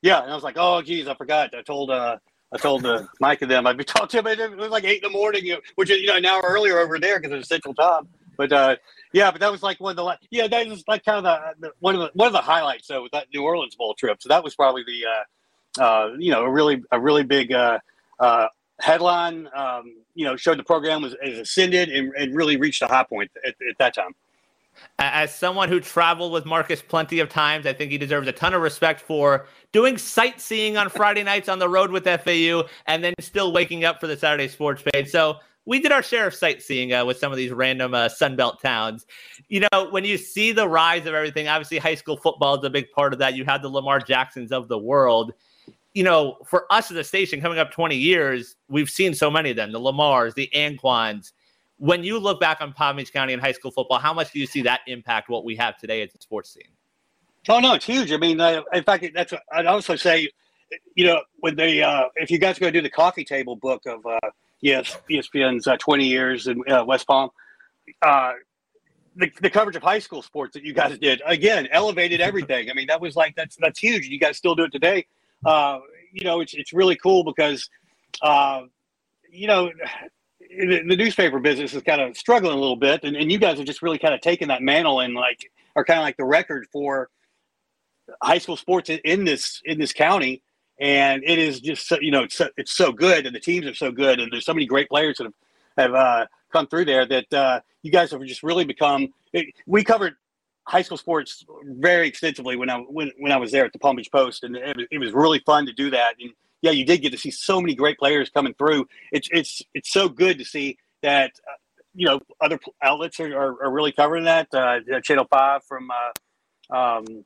yeah, and I was like, oh, geez, I forgot. I told, uh, I told uh, Mike and them I'd be talking to them. It was like eight in the morning, which is you know an hour earlier over there because it's Central Time. But uh, yeah, but that was like one of the yeah that was like kind of the, the one of the one of the highlights though with that New Orleans Bowl trip. So that was probably the uh, uh, you know a really a really big uh, uh, headline. Um, you know, showed the program was, was ascended and, and really reached a high point at, at that time. As someone who traveled with Marcus plenty of times, I think he deserves a ton of respect for doing sightseeing on Friday nights on the road with FAU and then still waking up for the Saturday sports page. So we did our share of sightseeing uh, with some of these random uh, Sunbelt towns. You know, when you see the rise of everything, obviously high school football is a big part of that. You have the Lamar Jacksons of the world. You know, for us as a station coming up 20 years, we've seen so many of them the Lamars, the Anquans when you look back on Palm Beach County and high school football, how much do you see that impact what we have today as a sports scene? Oh no, it's huge. I mean, uh, in fact, that's what I'd also say. You know, when they, uh, if you guys go do the coffee table book of uh, yes, ESPN's uh, 20 years in uh, West Palm, uh, the, the coverage of high school sports that you guys did again elevated everything. I mean, that was like that's that's huge. You guys still do it today. Uh, you know, it's it's really cool because, uh, you know, the, the newspaper business is kind of struggling a little bit, and, and you guys have just really kind of taken that mantle and like are kind of like the record for high school sports in, in this in this county. And it is just so, you know it's so, it's so good, and the teams are so good, and there's so many great players that have have uh, come through there that uh, you guys have just really become. It, we covered high school sports very extensively when I when, when I was there at the Palm Beach Post, and it, it was really fun to do that. And yeah, you did get to see so many great players coming through. It's it's it's so good to see that uh, you know other outlets are, are, are really covering that. Uh, Channel Five from uh, um,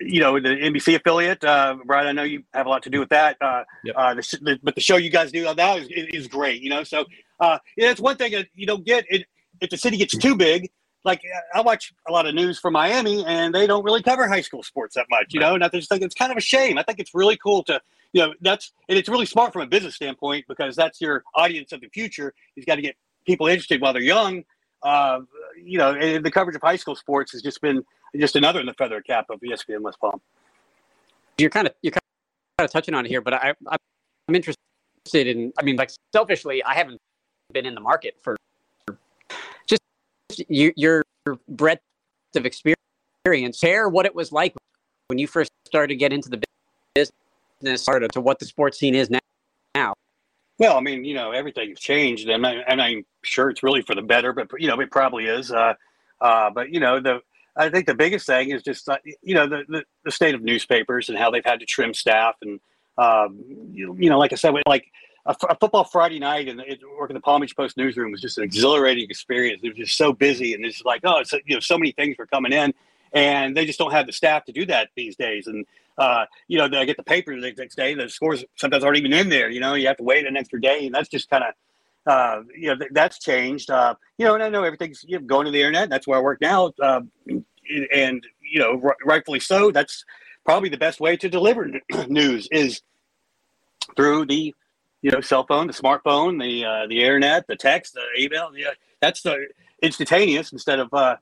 you know the NBC affiliate, uh, Brian. I know you have a lot to do with that. Uh, Yep. uh, the, the, but the show you guys do on that is, is great. You know, so uh, yeah, it's one thing that you don't get it, if the city gets too big. Like I watch a lot of news from Miami, and they don't really cover high school sports that much. You know, and I just think it's kind of a shame. I think it's really cool to you know that's and it's really smart from a business standpoint because that's your audience of the future. You've got to get people interested while they're young. Uh, you know, and the coverage of high school sports has just been just another in the feather cap of ESPN West Palm. you're kind of you're kind of touching on it here, but I I'm interested in. I mean, like selfishly, I haven't been in the market for just you, your breadth of experience. Share what it was like when you first started to get into the business, sort of to what the sports scene is now. Now, Well, I mean, you know, everything's changed, and, I, and I'm sure it's really for the better, but you know, it probably is. Uh, uh, but you know, the I think the biggest thing is just uh, you know the, the the state of newspapers and how they've had to trim staff, and um, you, you know, like I said, like a football Friday night and it, working the Palm Beach Post newsroom was just an exhilarating experience. It was just so busy, and it's like, oh, it's you know, so many things were coming in, and they just don't have the staff to do that these days, and. Uh, you know, I get the paper the next day. The scores sometimes aren't even in there. You know, you have to wait an extra day, and that's just kind of uh, you know, th- that's changed. Uh, you know, and I know everything's you know, going to the internet. That's where I work now. Uh, and, you know, r- rightfully so. That's probably the best way to deliver n- news is through the, you know, cell phone, the smartphone, the, uh, the internet, the text, the email. Yeah, that's the instantaneous instead of, uh,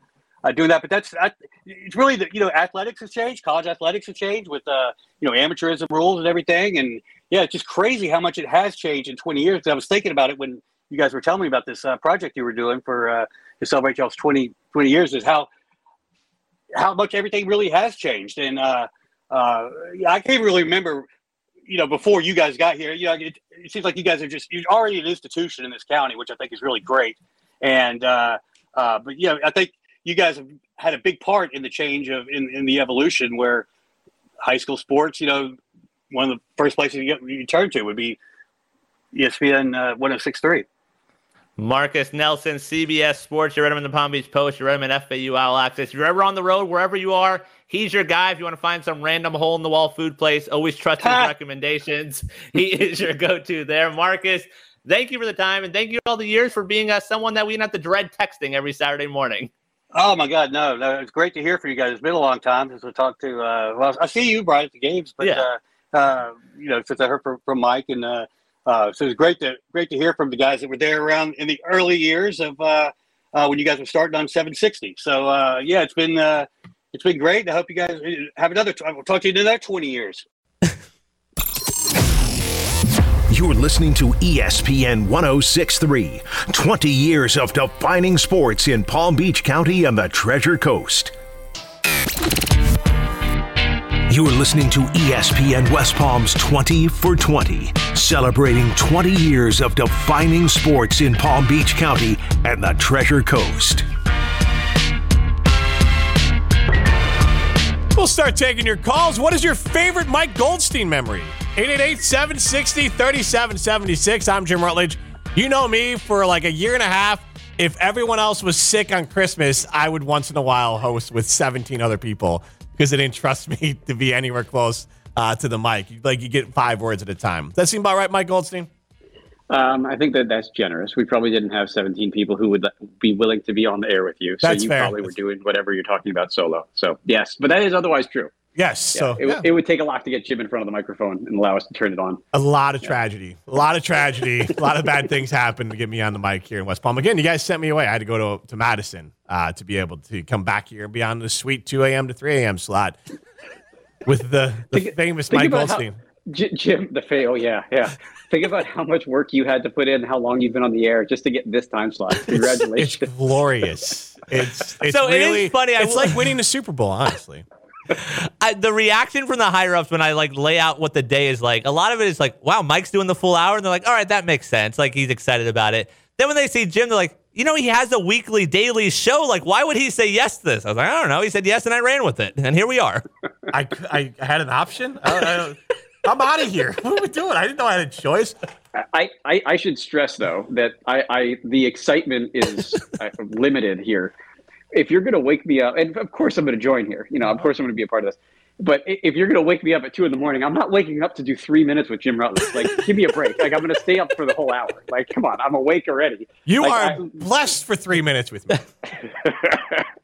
uh, doing that, but that's I, it's really the you know athletics has changed, college athletics has changed with uh you know amateurism rules and everything, and yeah, it's just crazy how much it has changed in 20 years. I was thinking about it when you guys were telling me about this uh, project you were doing for uh, to celebrate y'all's 20, 20 years. Is how how much everything really has changed, and uh, uh, I can't really remember. You know, before you guys got here, you know, it, it seems like you guys are just you're already an institution in this county, which I think is really great. And uh, uh, but yeah, I think you guys have had a big part in the change of in, in the evolution where high school sports, you know, one of the first places you, get, you turn to would be ESPN uh, 1063. Marcus Nelson, CBS Sports. You read him in the Palm Beach Post. You read him in FAU All Access. If you're ever on the road, wherever you are, he's your guy. If you want to find some random hole in the wall food place, always trust his recommendations. He is your go to there. Marcus, thank you for the time and thank you all the years for being uh, someone that we didn't have to dread texting every Saturday morning. Oh my God, no, no, it's great to hear from you guys. It's been a long time since we talked to. Uh, well, I see you, Brian, at the games, but Yeah. uh, uh, you know, since I heard from, from Mike, and uh, uh, so it's great to great to hear from the guys that were there around in the early years of uh, uh, when you guys were starting on 760. So uh, yeah, it's been uh, it's been great. I hope you guys have another. I'll talk to you in another 20 years. You're listening to ESPN 1063, 20 years of defining sports in Palm Beach County and the Treasure Coast. You're listening to ESPN West Palm's 20 for 20, celebrating 20 years of defining sports in Palm Beach County and the Treasure Coast. We'll start taking your calls. What is your favorite Mike Goldstein memory? 888 760 3776. I'm Jim Rutledge. You know me for like a year and a half. If everyone else was sick on Christmas, I would once in a while host with 17 other people because they didn't trust me to be anywhere close uh, to the mic. Like you get five words at a time. Does that seem about right, Mike Goldstein? Um, I think that that's generous. We probably didn't have 17 people who would be willing to be on the air with you. So That's you fair. probably were doing whatever you're talking about solo. So yes, but that is otherwise true. Yes. Yeah, so it, yeah. it would take a lot to get Jim in front of the microphone and allow us to turn it on. a lot of tragedy, a lot of tragedy, a lot of bad things happened to get me on the mic here in West Palm. Again, you guys sent me away. I had to go to, to Madison uh, to be able to come back here and be on the sweet 2 a.m. to 3 a.m. slot with the, the famous Think Mike about how- Goldstein. J- Jim, the fail, yeah, yeah. Think about how much work you had to put in, how long you've been on the air just to get this time slot. Congratulations. It's glorious. It's, it's So it is really funny, It's will- like winning the Super Bowl, honestly. I, the reaction from the higher ups when I like lay out what the day is like, a lot of it is like, wow, Mike's doing the full hour. And they're like, all right, that makes sense. Like he's excited about it. Then when they see Jim, they're like, you know, he has a weekly, daily show. Like, why would he say yes to this? I was like, I don't know. He said yes, and I ran with it. And here we are. I, I had an option. I, I, I'm out of here. What are we doing? I didn't know I had a choice. I, I, I should stress though that I, I the excitement is uh, limited here. If you're going to wake me up, and of course I'm going to join here. You know, of uh-huh. course I'm going to be a part of this. But if you're going to wake me up at two in the morning, I'm not waking up to do three minutes with Jim Rutledge. Like, give me a break. Like, I'm going to stay up for the whole hour. Like, come on, I'm awake already. You Like, are I- blessed for three minutes with me.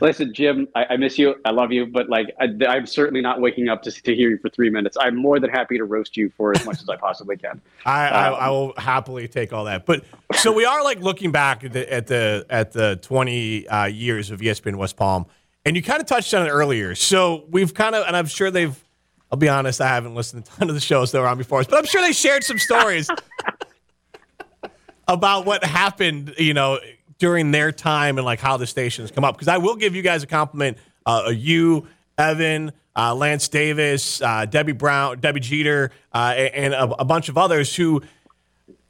Listen, Jim, I, I miss you. I love you, but like, I, I'm certainly not waking up to, to hear you for three minutes. I'm more than happy to roast you for as much as I possibly can. I, I, Um, I will happily take all that. But so we are like looking back at the at the, at the 20 uh, years of ESPN West Palm, and you kind of touched on it earlier. So we've kind of, and I'm sure they've. I'll be honest, I haven't listened to a ton of the shows that were on before us, but I'm sure they shared some stories about what happened, you know, during their time and like how the stations come up. Because I will give you guys a compliment. Uh, you, Evan, uh, Lance Davis, uh, Debbie Brown, Debbie Jeter, uh, and a, a bunch of others who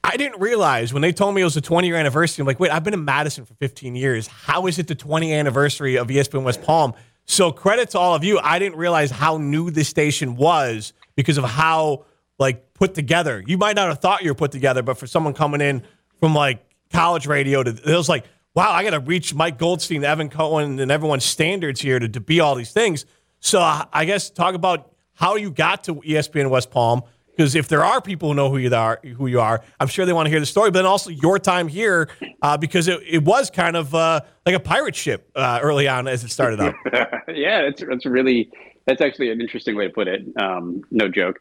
I didn't realize when they told me it was the 20 year anniversary. I'm like, wait, I've been in Madison for 15 years. How is it the 20th anniversary of ESPN West Palm? So credit to all of you. I didn't realize how new this station was because of how like put together. You might not have thought you were put together, but for someone coming in from like college radio to it was like, wow, I got to reach Mike Goldstein, Evan Cohen, and everyone's standards here to, to be all these things. So I I guess talk about how you got to ESPN West Palm. Because if there are people who know who you are, who you are, I'm sure they want to hear the story. But then also your time here, uh, because it, it was kind of uh, like a pirate ship uh, early on as it started up. yeah, that's that's really that's actually an interesting way to put it. Um, no joke.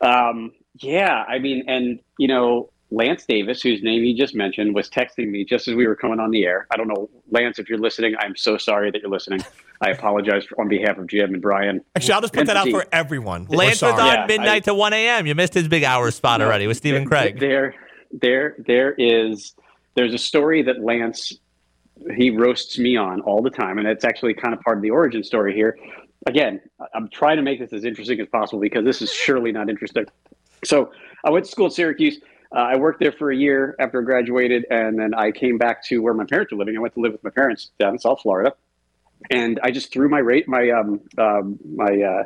Um, yeah, I mean, and you know, Lance Davis, whose name you just mentioned, was texting me just as we were coming on the air. I don't know, Lance, if you're listening, I'm so sorry that you're listening. I apologize for, on behalf of Jim and Brian. Actually, I'll just put And that out for everyone. Lance We're was on Yeah, midnight I- to 1 a.m. You missed his big hour spot already with Stephen Craig. There, there, there is. There's a story that Lance he roasts me on all the time, and it's actually kind of part of the origin story here. Again, I- I'm trying to make this as interesting as possible because this is surely not interesting. So I went to school at Syracuse. Uh, I worked there for a year after I graduated, and then I came back to where my parents were living. I went to live with my parents down in South Florida, and I just threw my rate my um, um, my uh,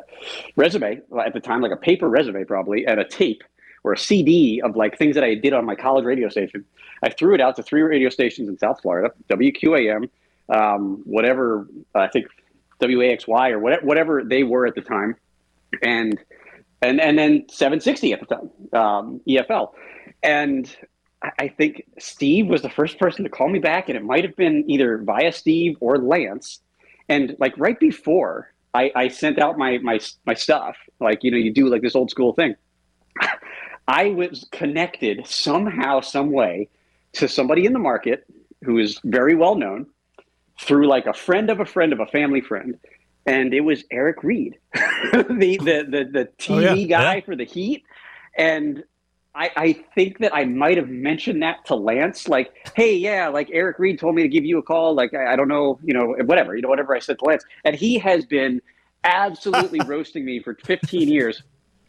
resume at the time, like a paper resume probably, and a tape or a CD of like things that I did on my college radio station. I threw it out to three radio stations in South Florida, WQAM, um, whatever I think WAXY or whatever, whatever they were at the time, and and and then 760 at the time, um, EFL, and I- think Steve was the first person to call me back, and it might have been either via Steve or Lance. And like right before I, I sent out my my my stuff, like you know, you do like this old school thing. I was connected somehow, some way, to somebody in the market who is very well known through like a friend of a friend of a family friend, and it was Eric Reid, the, the the the TV Oh, yeah. guy Yeah. for the Heat, and I, I think that I might have mentioned that to Lance, like, hey, yeah, like Eric Reid told me to give you a call. Like, I, I don't know, you know, whatever, you know, whatever I said to Lance. And he has been absolutely roasting me for 15 years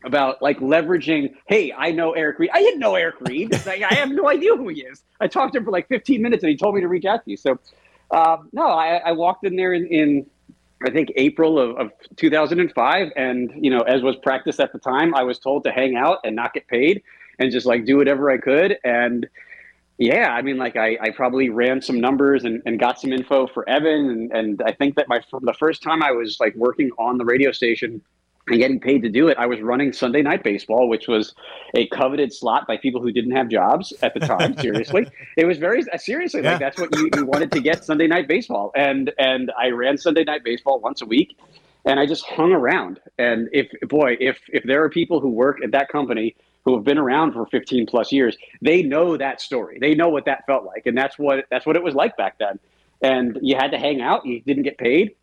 about like leveraging, hey, I know Eric Reid. I didn't know Eric Reid. Like, I have no idea who he is. I talked to him for like 15 minutes and he told me to reach out to you. So, um, no, I, I walked in there in, in I think April of, of 2005, and you know, as was practice at the time, I was told to hang out and not get paid and just like do whatever I could. And yeah, I mean, like I, I probably ran some numbers and, and got some info for Evan, and, and I think that my the first time I was like working on the radio station and getting paid to do it. I was running Sunday Night Baseball, which was a coveted slot by people who didn't have jobs at the time. seriously, it was very uh, seriously Yeah. like that's what you, you wanted to get Sunday Night Baseball, and and I ran Sunday Night Baseball once a week, and I just hung around. And if boy, if if there are people who work at that company who have been around for 15 plus years, they know that story. They know what that felt like, and that's what that's what it was like back then. And you had to hang out. You didn't get paid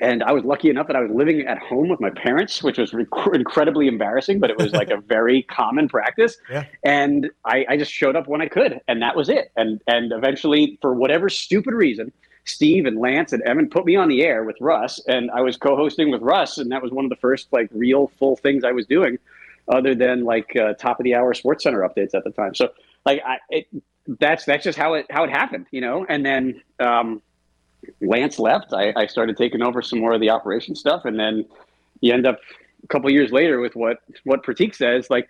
and I was lucky enough that I was living at home with my parents, which was rec- incredibly embarrassing, but it was like a very common practice. Yeah. And I, I just showed up when I could, and that was it. And and eventually, for whatever stupid reason, Steve and Lance and Evan put me on the air with Russ, and I was co-hosting with Russ, and that was one of the first like real full things I was doing, other than like uh, top of the hour Sports Center updates at the time. So like I, it, that's that's just how it how it happened, you know. And then. Um, Lance left, I, I started taking over some more of the operation stuff, and then you end up a couple years later with what what Pratik says, like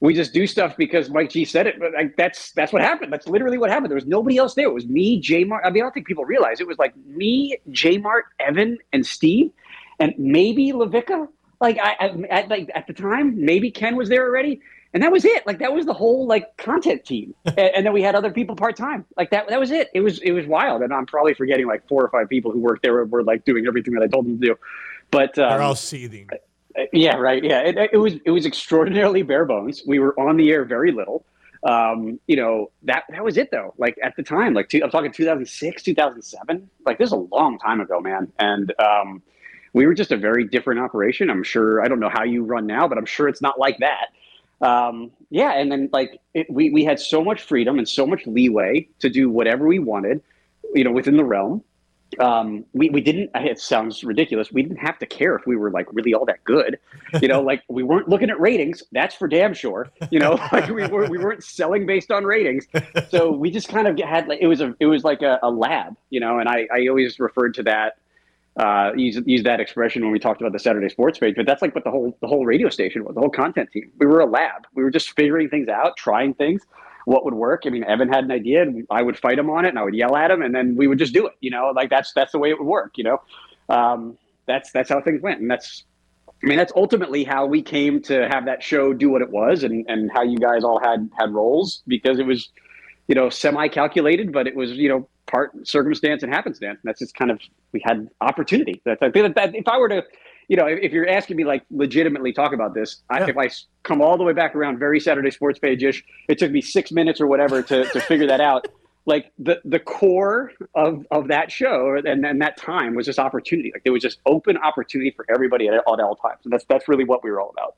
we just do stuff because Mike G said it, but like that's that's what happened. That's literally what happened. There was nobody else there. It was me, J Mart. I mean, I don't think people realize it was like me, J Mart, Evan, and Steve, and maybe Lavica. Like I, I at, like at the time, maybe Ken was there already, and that was it. Like that was the whole like content team, and, and then we had other people part time. Like that that was it. It was it was wild, and I'm probably forgetting like four or five people who worked there were, were like doing everything that I told them to do. But um, They're all seething. Yeah, right. Yeah, it, it was it was extraordinarily bare bones. We were on the air very little. Um, you know that that was it though. Like at the time, like two, I'm talking 2006, 2007. Like this is a long time ago, man. And um, we were just a very different operation. I'm sure. I don't know how you run now, but I'm sure it's not like that. Um, yeah, and then like it, we we had so much freedom and so much leeway to do whatever we wanted, you know, within the realm um, we, we didn't it sounds ridiculous we didn't have to care if we were like really all that good. You know like we weren't looking at ratings that's for damn sure. You know like we, were, we weren't selling based on ratings. So we just kind of had like it was a it was like a, a lab you know and i i always referred to that uh use use that expression when we talked about the saturday sports page but that's like what the whole the whole radio station was the whole content team. We were a lab. We were just figuring things out trying things what would work. I mean, Evan had an idea, and I would fight him on it, and I would yell at him, and then we would just do it. You know, like that's that's the way it would work. You know, um, that's that's how things went, and that's. I mean, that's ultimately how we came to have that show do what it was, and and how you guys all had had roles because it was, you know, semi calculated, but it was you know part circumstance and happenstance. And that's just kind of we had opportunity. That's I think that, that if I were to you know, if, if you're asking me like legitimately talk about this, I, if I come all the way back around very Saturday Sports Page ish, it took me six minutes or whatever to, to figure that out. Like the the core of, of that show and, and that time was just opportunity. Like there was just open opportunity for everybody at, at all times. And that's that's really what we were all about.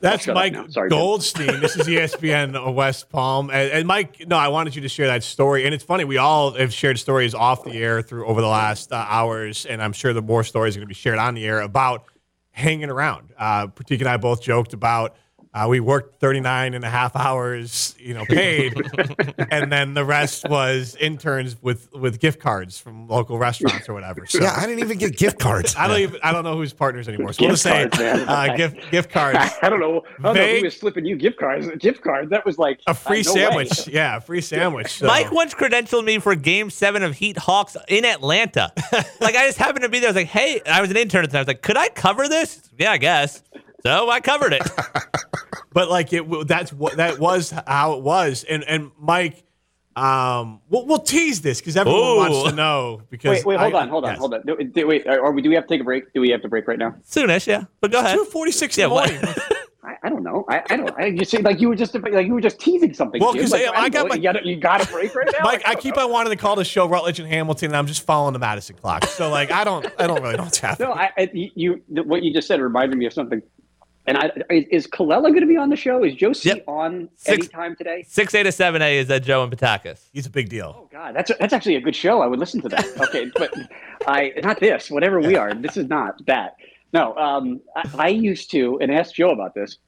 That's Mike. Sorry, Goldstein. this is ESPN West Palm. And, and Mike, no, I wanted you to share that story. And it's funny, we all have shared stories off the air through over the last uh, hours, and I'm sure the more stories are going to be shared on the air about hanging around. Uh, Pratik and I both joked about uh, we worked 39 and a half hours, you know, paid, and then the rest was interns with with gift cards from local restaurants or whatever. So Yeah, I didn't even get gift cards. I don't even I don't know who's partners anymore. So we'll Gift just cards, man. uh, gift gift cards. I don't know. I don't know Vague- who was slipping you gift cards. A Gift cards. That was like A free uh, no way. sandwich. Yeah, a free sandwich. So- Mike once credentialed me for Game Seven of Heat Hawks in Atlanta. like I just happened to be there. I was like, "Hey," I was an intern at the time. I was like, "Could I cover this?" Yeah, I guess. So I covered it. but like it, that's what that was how it was and and mike um we'll, we'll tease this because everyone Ooh. wants to know because Wait, wait, hold I- on, hold on, yes. hold on. Do, do- wait, are, are we? Do we have to take a break? Do we have to break right now? Soonish, yeah. But go ahead. 246 Yeah, in the what- morning I, I don't know. I, I don't. I just say like you were just like you were just teasing something. Well, Jim. 'cause Like, I- I don't got know. my- you got you got a break right now. mike Like, i don't keep on wanting to call the show rutledge and hamilton and i'm just following the madison clock so like i don't i don't really know what's happening No, I, I you, you what you just said reminded me of something. And I, is, is Colella going to be on the show? Is Joe C Yep. on Six- anytime today? Six A to seven A is uh, Joe and Patakis. he's a big deal Oh God, that's that's actually a good show. I would listen to that. Okay, but I not this. Whatever we are, this is not that. No, um, I, I used to and asked Joe about this.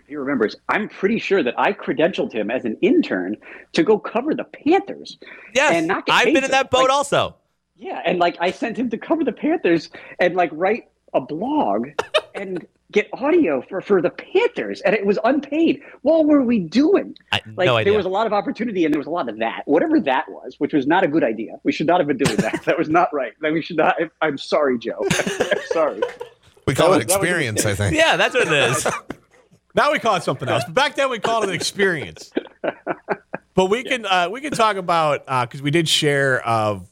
If he remembers, I'm pretty sure that I credentialed him as an intern to go cover the Panthers. Yes, and not get I've been in that boat Like, also. Yeah, and like I sent him to cover the Panthers and like write a blog and get audio for for the Panthers, and it was unpaid. What were we doing? I, Like no idea. there was a lot of opportunity, and there was a lot of that. Whatever that was, which was not a good idea. We should not have been doing that. that was not right. Like we should not. I, I'm sorry, Joe. I'm sorry. We call That it was- experience, I think. Yeah, that's what it is. Now we call it something else. But back then we called it an experience. But we can uh, we can talk about because we did share of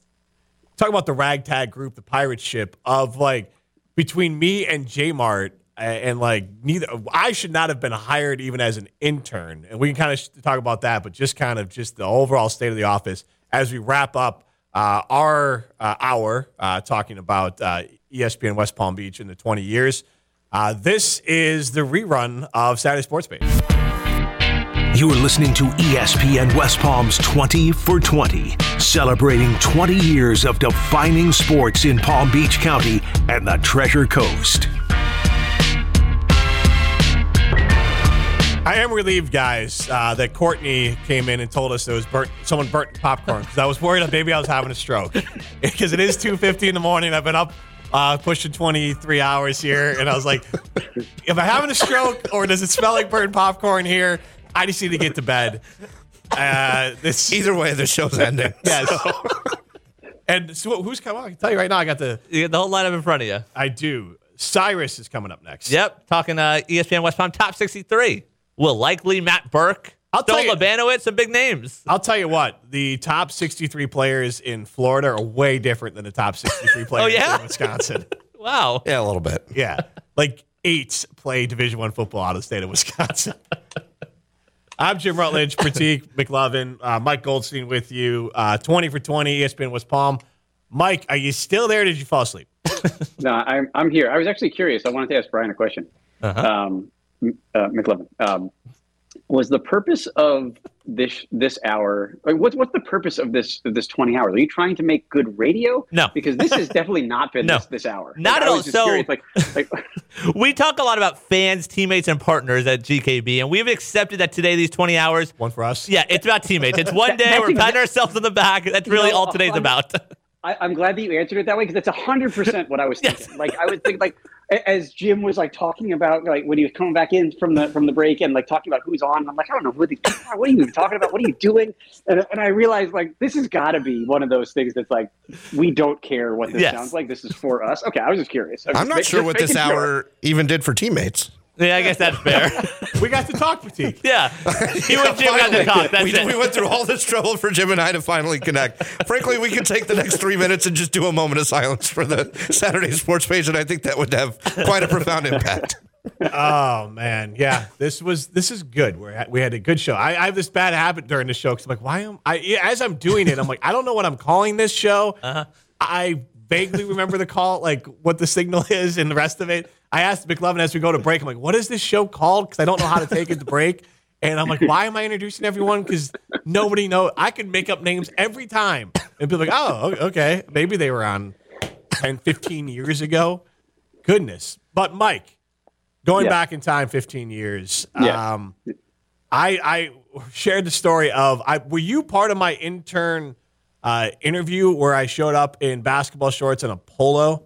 talk about the ragtag group, the pirate ship of like between me and J Mart and like neither I should not have been hired even as an intern, and we can kind of talk about that. But just kind of just the overall state of the office as we wrap up uh, our uh, hour uh, talking about uh, ESPN West Palm Beach in the 20 years. Uh, this is the rerun of Saturday Sports Page. You are listening to ESPN West Palm's 20 for 20, celebrating 20 years of defining sports in Palm Beach County and the Treasure Coast. I am relieved, guys, uh, that Courtney came in and told us there was burnt, someone burnt popcorn because I was worried that maybe I was having a stroke because it is two fifty in the morning. I've been up uh, pushing twenty three hours here, and I was like, "Am I having a stroke or does it smell like burnt popcorn here?" I just need to get to bed. Uh, this Either way, the show's ending. yes. and so who's coming? I can tell you right now. I got the You got the whole lineup in front of you. I do. Cyrus is coming up next. Yep, talking uh, ESPN West Palm top 63. Will likely Matt Burke. I'll tell you- Labanowitz, some big names. I'll tell you what, the top 63 players in Florida are way different than the top 63 players yeah? in Wisconsin. Wow. Yeah, a little bit. Yeah. Like eight play Division One football out of the state of Wisconsin. I'm Jim Rutledge, Pratik McLovin, uh, Mike Goldstein with you. Uh, 20 for 20, ESPN West Palm. Mike, are you still there? Or did you fall asleep? No, I'm I'm here. I was actually curious. I wanted to ask Brian a question. Uh-huh. Um, M- uh, McLovin, um, was the purpose of this this hour? Like, what's what's the purpose of this of this twenty hours? Are you trying to make good radio? No. because this has definitely not been No. this, this hour. Not Like, at all. So- curious, like, like We talk a lot about fans, teammates, and partners at GKB, and we've accepted that today, these 20 hours, One for us. yeah, it's about teammates. It's one day, we're patting exact- ourselves on the back. That's really No, all today's I'm- about. I, I'm glad that you answered it that way because that's hundred percent what I was thinking. Like I would think, like as Jim was like talking about, like when he was coming back in from the from the break and like talking about who's on. I'm like, I don't know who these people are. What are you even talking about? What are you doing? And, and I realized like this has got to be one of those things that's like we don't care what this Yes. sounds like. This is for us. Okay, I was just curious. I was I'm just not ma- sure what this making sure. hour even did for teammates. Yeah, I guess that's fair. We got to talk, Pratik. yeah. You and Jim got to Finally. talk. That's we, it. we went through all this trouble for Jim and I to finally connect. Frankly, we could take the next three minutes and just do a moment of silence for the Saturday sports page, and I think that would have quite a profound impact. Oh man, yeah. This was this is good. We we had a good show. I, I have this bad habit during the show because I'm like, why am I? As I'm doing it, I'm like, I don't know what I'm calling this show. Uh-huh. I vaguely remember the call, like what the signal is, and the rest of it. I asked McLovin as we go to break. I'm like, what is this show called? Because I don't know how to take it to break. And I'm like, why am I introducing everyone? Because nobody knows. I can make up names every time, and be like, oh, okay, maybe they were on 10, 15 years ago. Goodness, but Mike. Going Yeah. back in time 15 years, Yeah. um, I, I shared the story of I were you part of my intern uh, interview where I showed up in basketball shorts and a polo?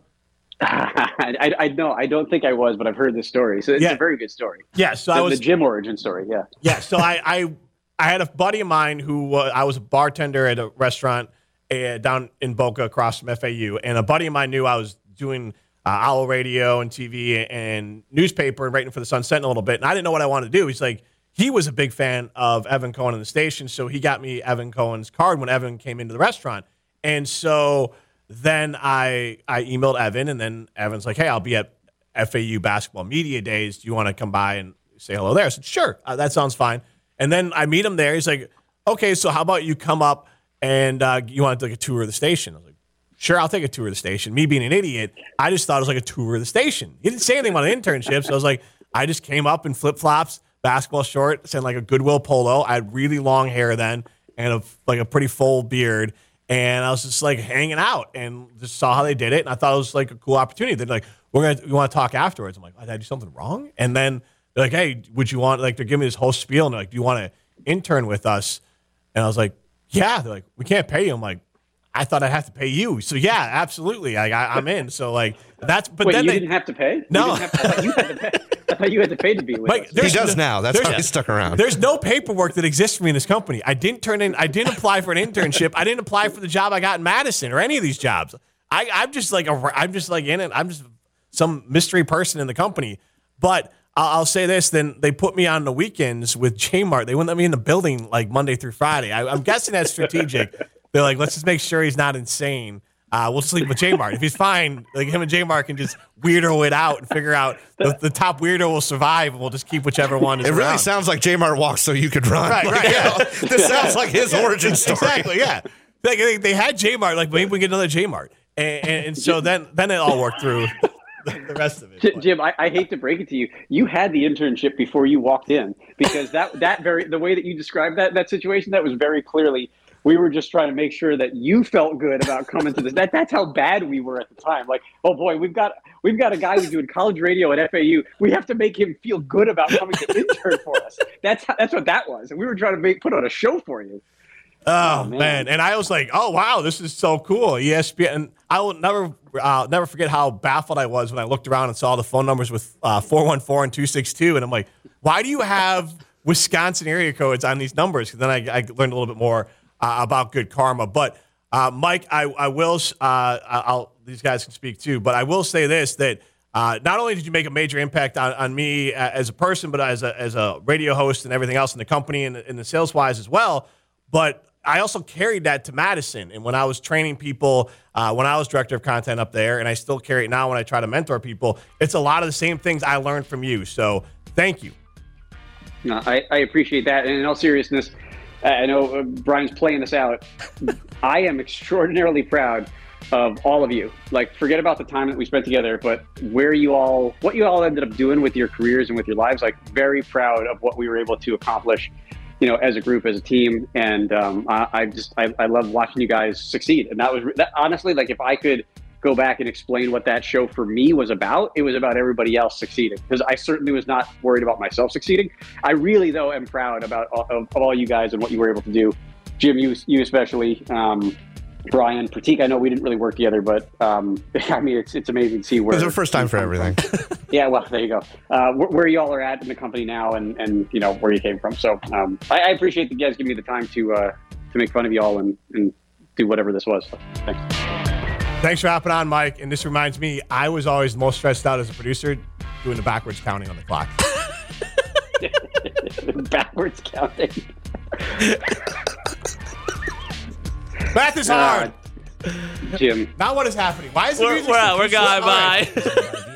I, I, know. I don't think I was, but I've heard this story. So it's Yeah. a very good story. Yeah, so the, I was the Jim origin story. Yeah. yeah. So I, I I had a buddy of mine who uh, I was a bartender at a restaurant uh, down in Boca across from FAU, and a buddy of mine knew I was doing uh, owl radio and TV and newspaper and writing for the Sun Sentinel a little bit, and I didn't know what I wanted to do. He's like. He was a big fan of Evan Cohen and the station, so he got me Evan Cohen's card when Evan came into the restaurant. And so then I I emailed Evan, and then Evan's like, "Hey, I'll be at FAU basketball media days. Do you want to come by and say hello there?" I said, "Sure, uh, that sounds fine." And then I meet him there. He's like, "Okay, so how about you come up and uh, you want to take a tour of the station?" I was like, "Sure, I'll take a tour of the station." Me being an idiot, I just thought it was like a tour of the station. He didn't say anything about an internship, so I was like, I just came up in flip flops, basketball shorts, and like a Goodwill polo. I had really long hair then and a, like a pretty full beard. And I was just like hanging out and just saw how they did it. And I thought it was like a cool opportunity. They're like, we're to, we want to talk afterwards. I'm like, did I do something wrong? And then they're like, hey, would you want, like, they're giving me this whole spiel. And they're like, do you want to intern with us? And I was like, yeah. They're like, we can't pay you. I'm like, I thought I'd have to pay you. So yeah, absolutely. Like, I, I'm in. So like, that's, but Wait, then you they, didn't have to pay? No. didn't have to- I thought you had to pay. I thought you had to pay to be with Mike, us. there's He does no- now. That's there's- how he stuck around. There's no paperwork that exists for me in this company. I didn't turn in. I didn't apply for an internship. I didn't apply for the job I got in Madison or any of these jobs. I, I'm just like a, I'm just like in it. I'm just some mystery person in the company. But I'll, I'll say this: then they put me on the weekends with Jmart. They wouldn't let me in the building like Monday through Friday. I, I'm guessing that's strategic. They're like, let's just make sure he's not insane. Uh, we'll sleep with Jmart. If he's fine, like him and Jmart can just weirdo it out and figure out the, the top weirdo will survive, and we'll just keep whichever one. Is It really around. sounds like Jmart walks so you could run. Right, Like, right, yeah. this sounds like his origin story. Exactly, yeah. Like, they, they had Jmart, like maybe we get another Jmart, and, and, and so then then it all worked through the, the rest of it. Jim, I, I hate to break it to you. You had the internship before you walked in because that that very the way that you described that that situation that was very clearly we were just trying to make sure that you felt good about coming to this. That that's how bad we were at the time. Like, oh boy, we've got we've got a guy who's doing college radio at FAU. We have to make him feel good about coming to intern for us. That's how, that's what that was, and we were trying to make put on a show for you. Oh, man. man. and I was like, "Oh wow, this is so cool." ESPN. And I will never, uh, never forget how baffled I was when I looked around and saw the phone numbers with uh, four one four and two six two, and I'm like, "Why do you have Wisconsin area codes on these numbers?" 'Cause then I, I learned a little bit more uh, about good karma. But uh, Mike, I, I will. Uh, these guys can speak too, but I will say this that. Uh, not only did you make a major impact on, on me uh, as a person, but as a, as a radio host and everything else in the company and in the sales wise as well. But I also carried that to Madison. And when I was training people, uh, when I was director of content up there, and I still carry it now when I try to mentor people, it's a lot of the same things I learned from you. So thank you. No, I, I appreciate that. And in all seriousness, I know uh, Brian's playing this out. I am extraordinarily proud of all of you. Like, forget about the time that we spent together, but where you all, what you all ended up doing with your careers and with your lives. Like, very proud of what we were able to accomplish, you know, as a group, as a team. And um, I, I just, I, I love watching you guys succeed. And that was that, honestly, like, if I could go back and explain what that show for me was about, it was about everybody else succeeding. Because I certainly was not worried about myself succeeding. I really, though, am proud about all, of, of all you guys and what you were able to do. Jim, you, you especially. Um, Brian, Pratik, I know we didn't really work together, but um, I mean, it's it's amazing to see where It was our first time for everything. yeah, well, there you go. Uh, where, where y'all are at in the company now, and, and you know where you came from. So um, I, I appreciate you guys giving me the time to uh, to make fun of y'all and, and do whatever this was. So, thanks. Thanks for hopping on, Mike. And this reminds me, I was always most stressed out as a producer doing the backwards counting on the clock. Backwards counting. Math is Uh, hard. Jim. Now what is happening? Why is the We're, music we're out. We're slow? gone. Bye.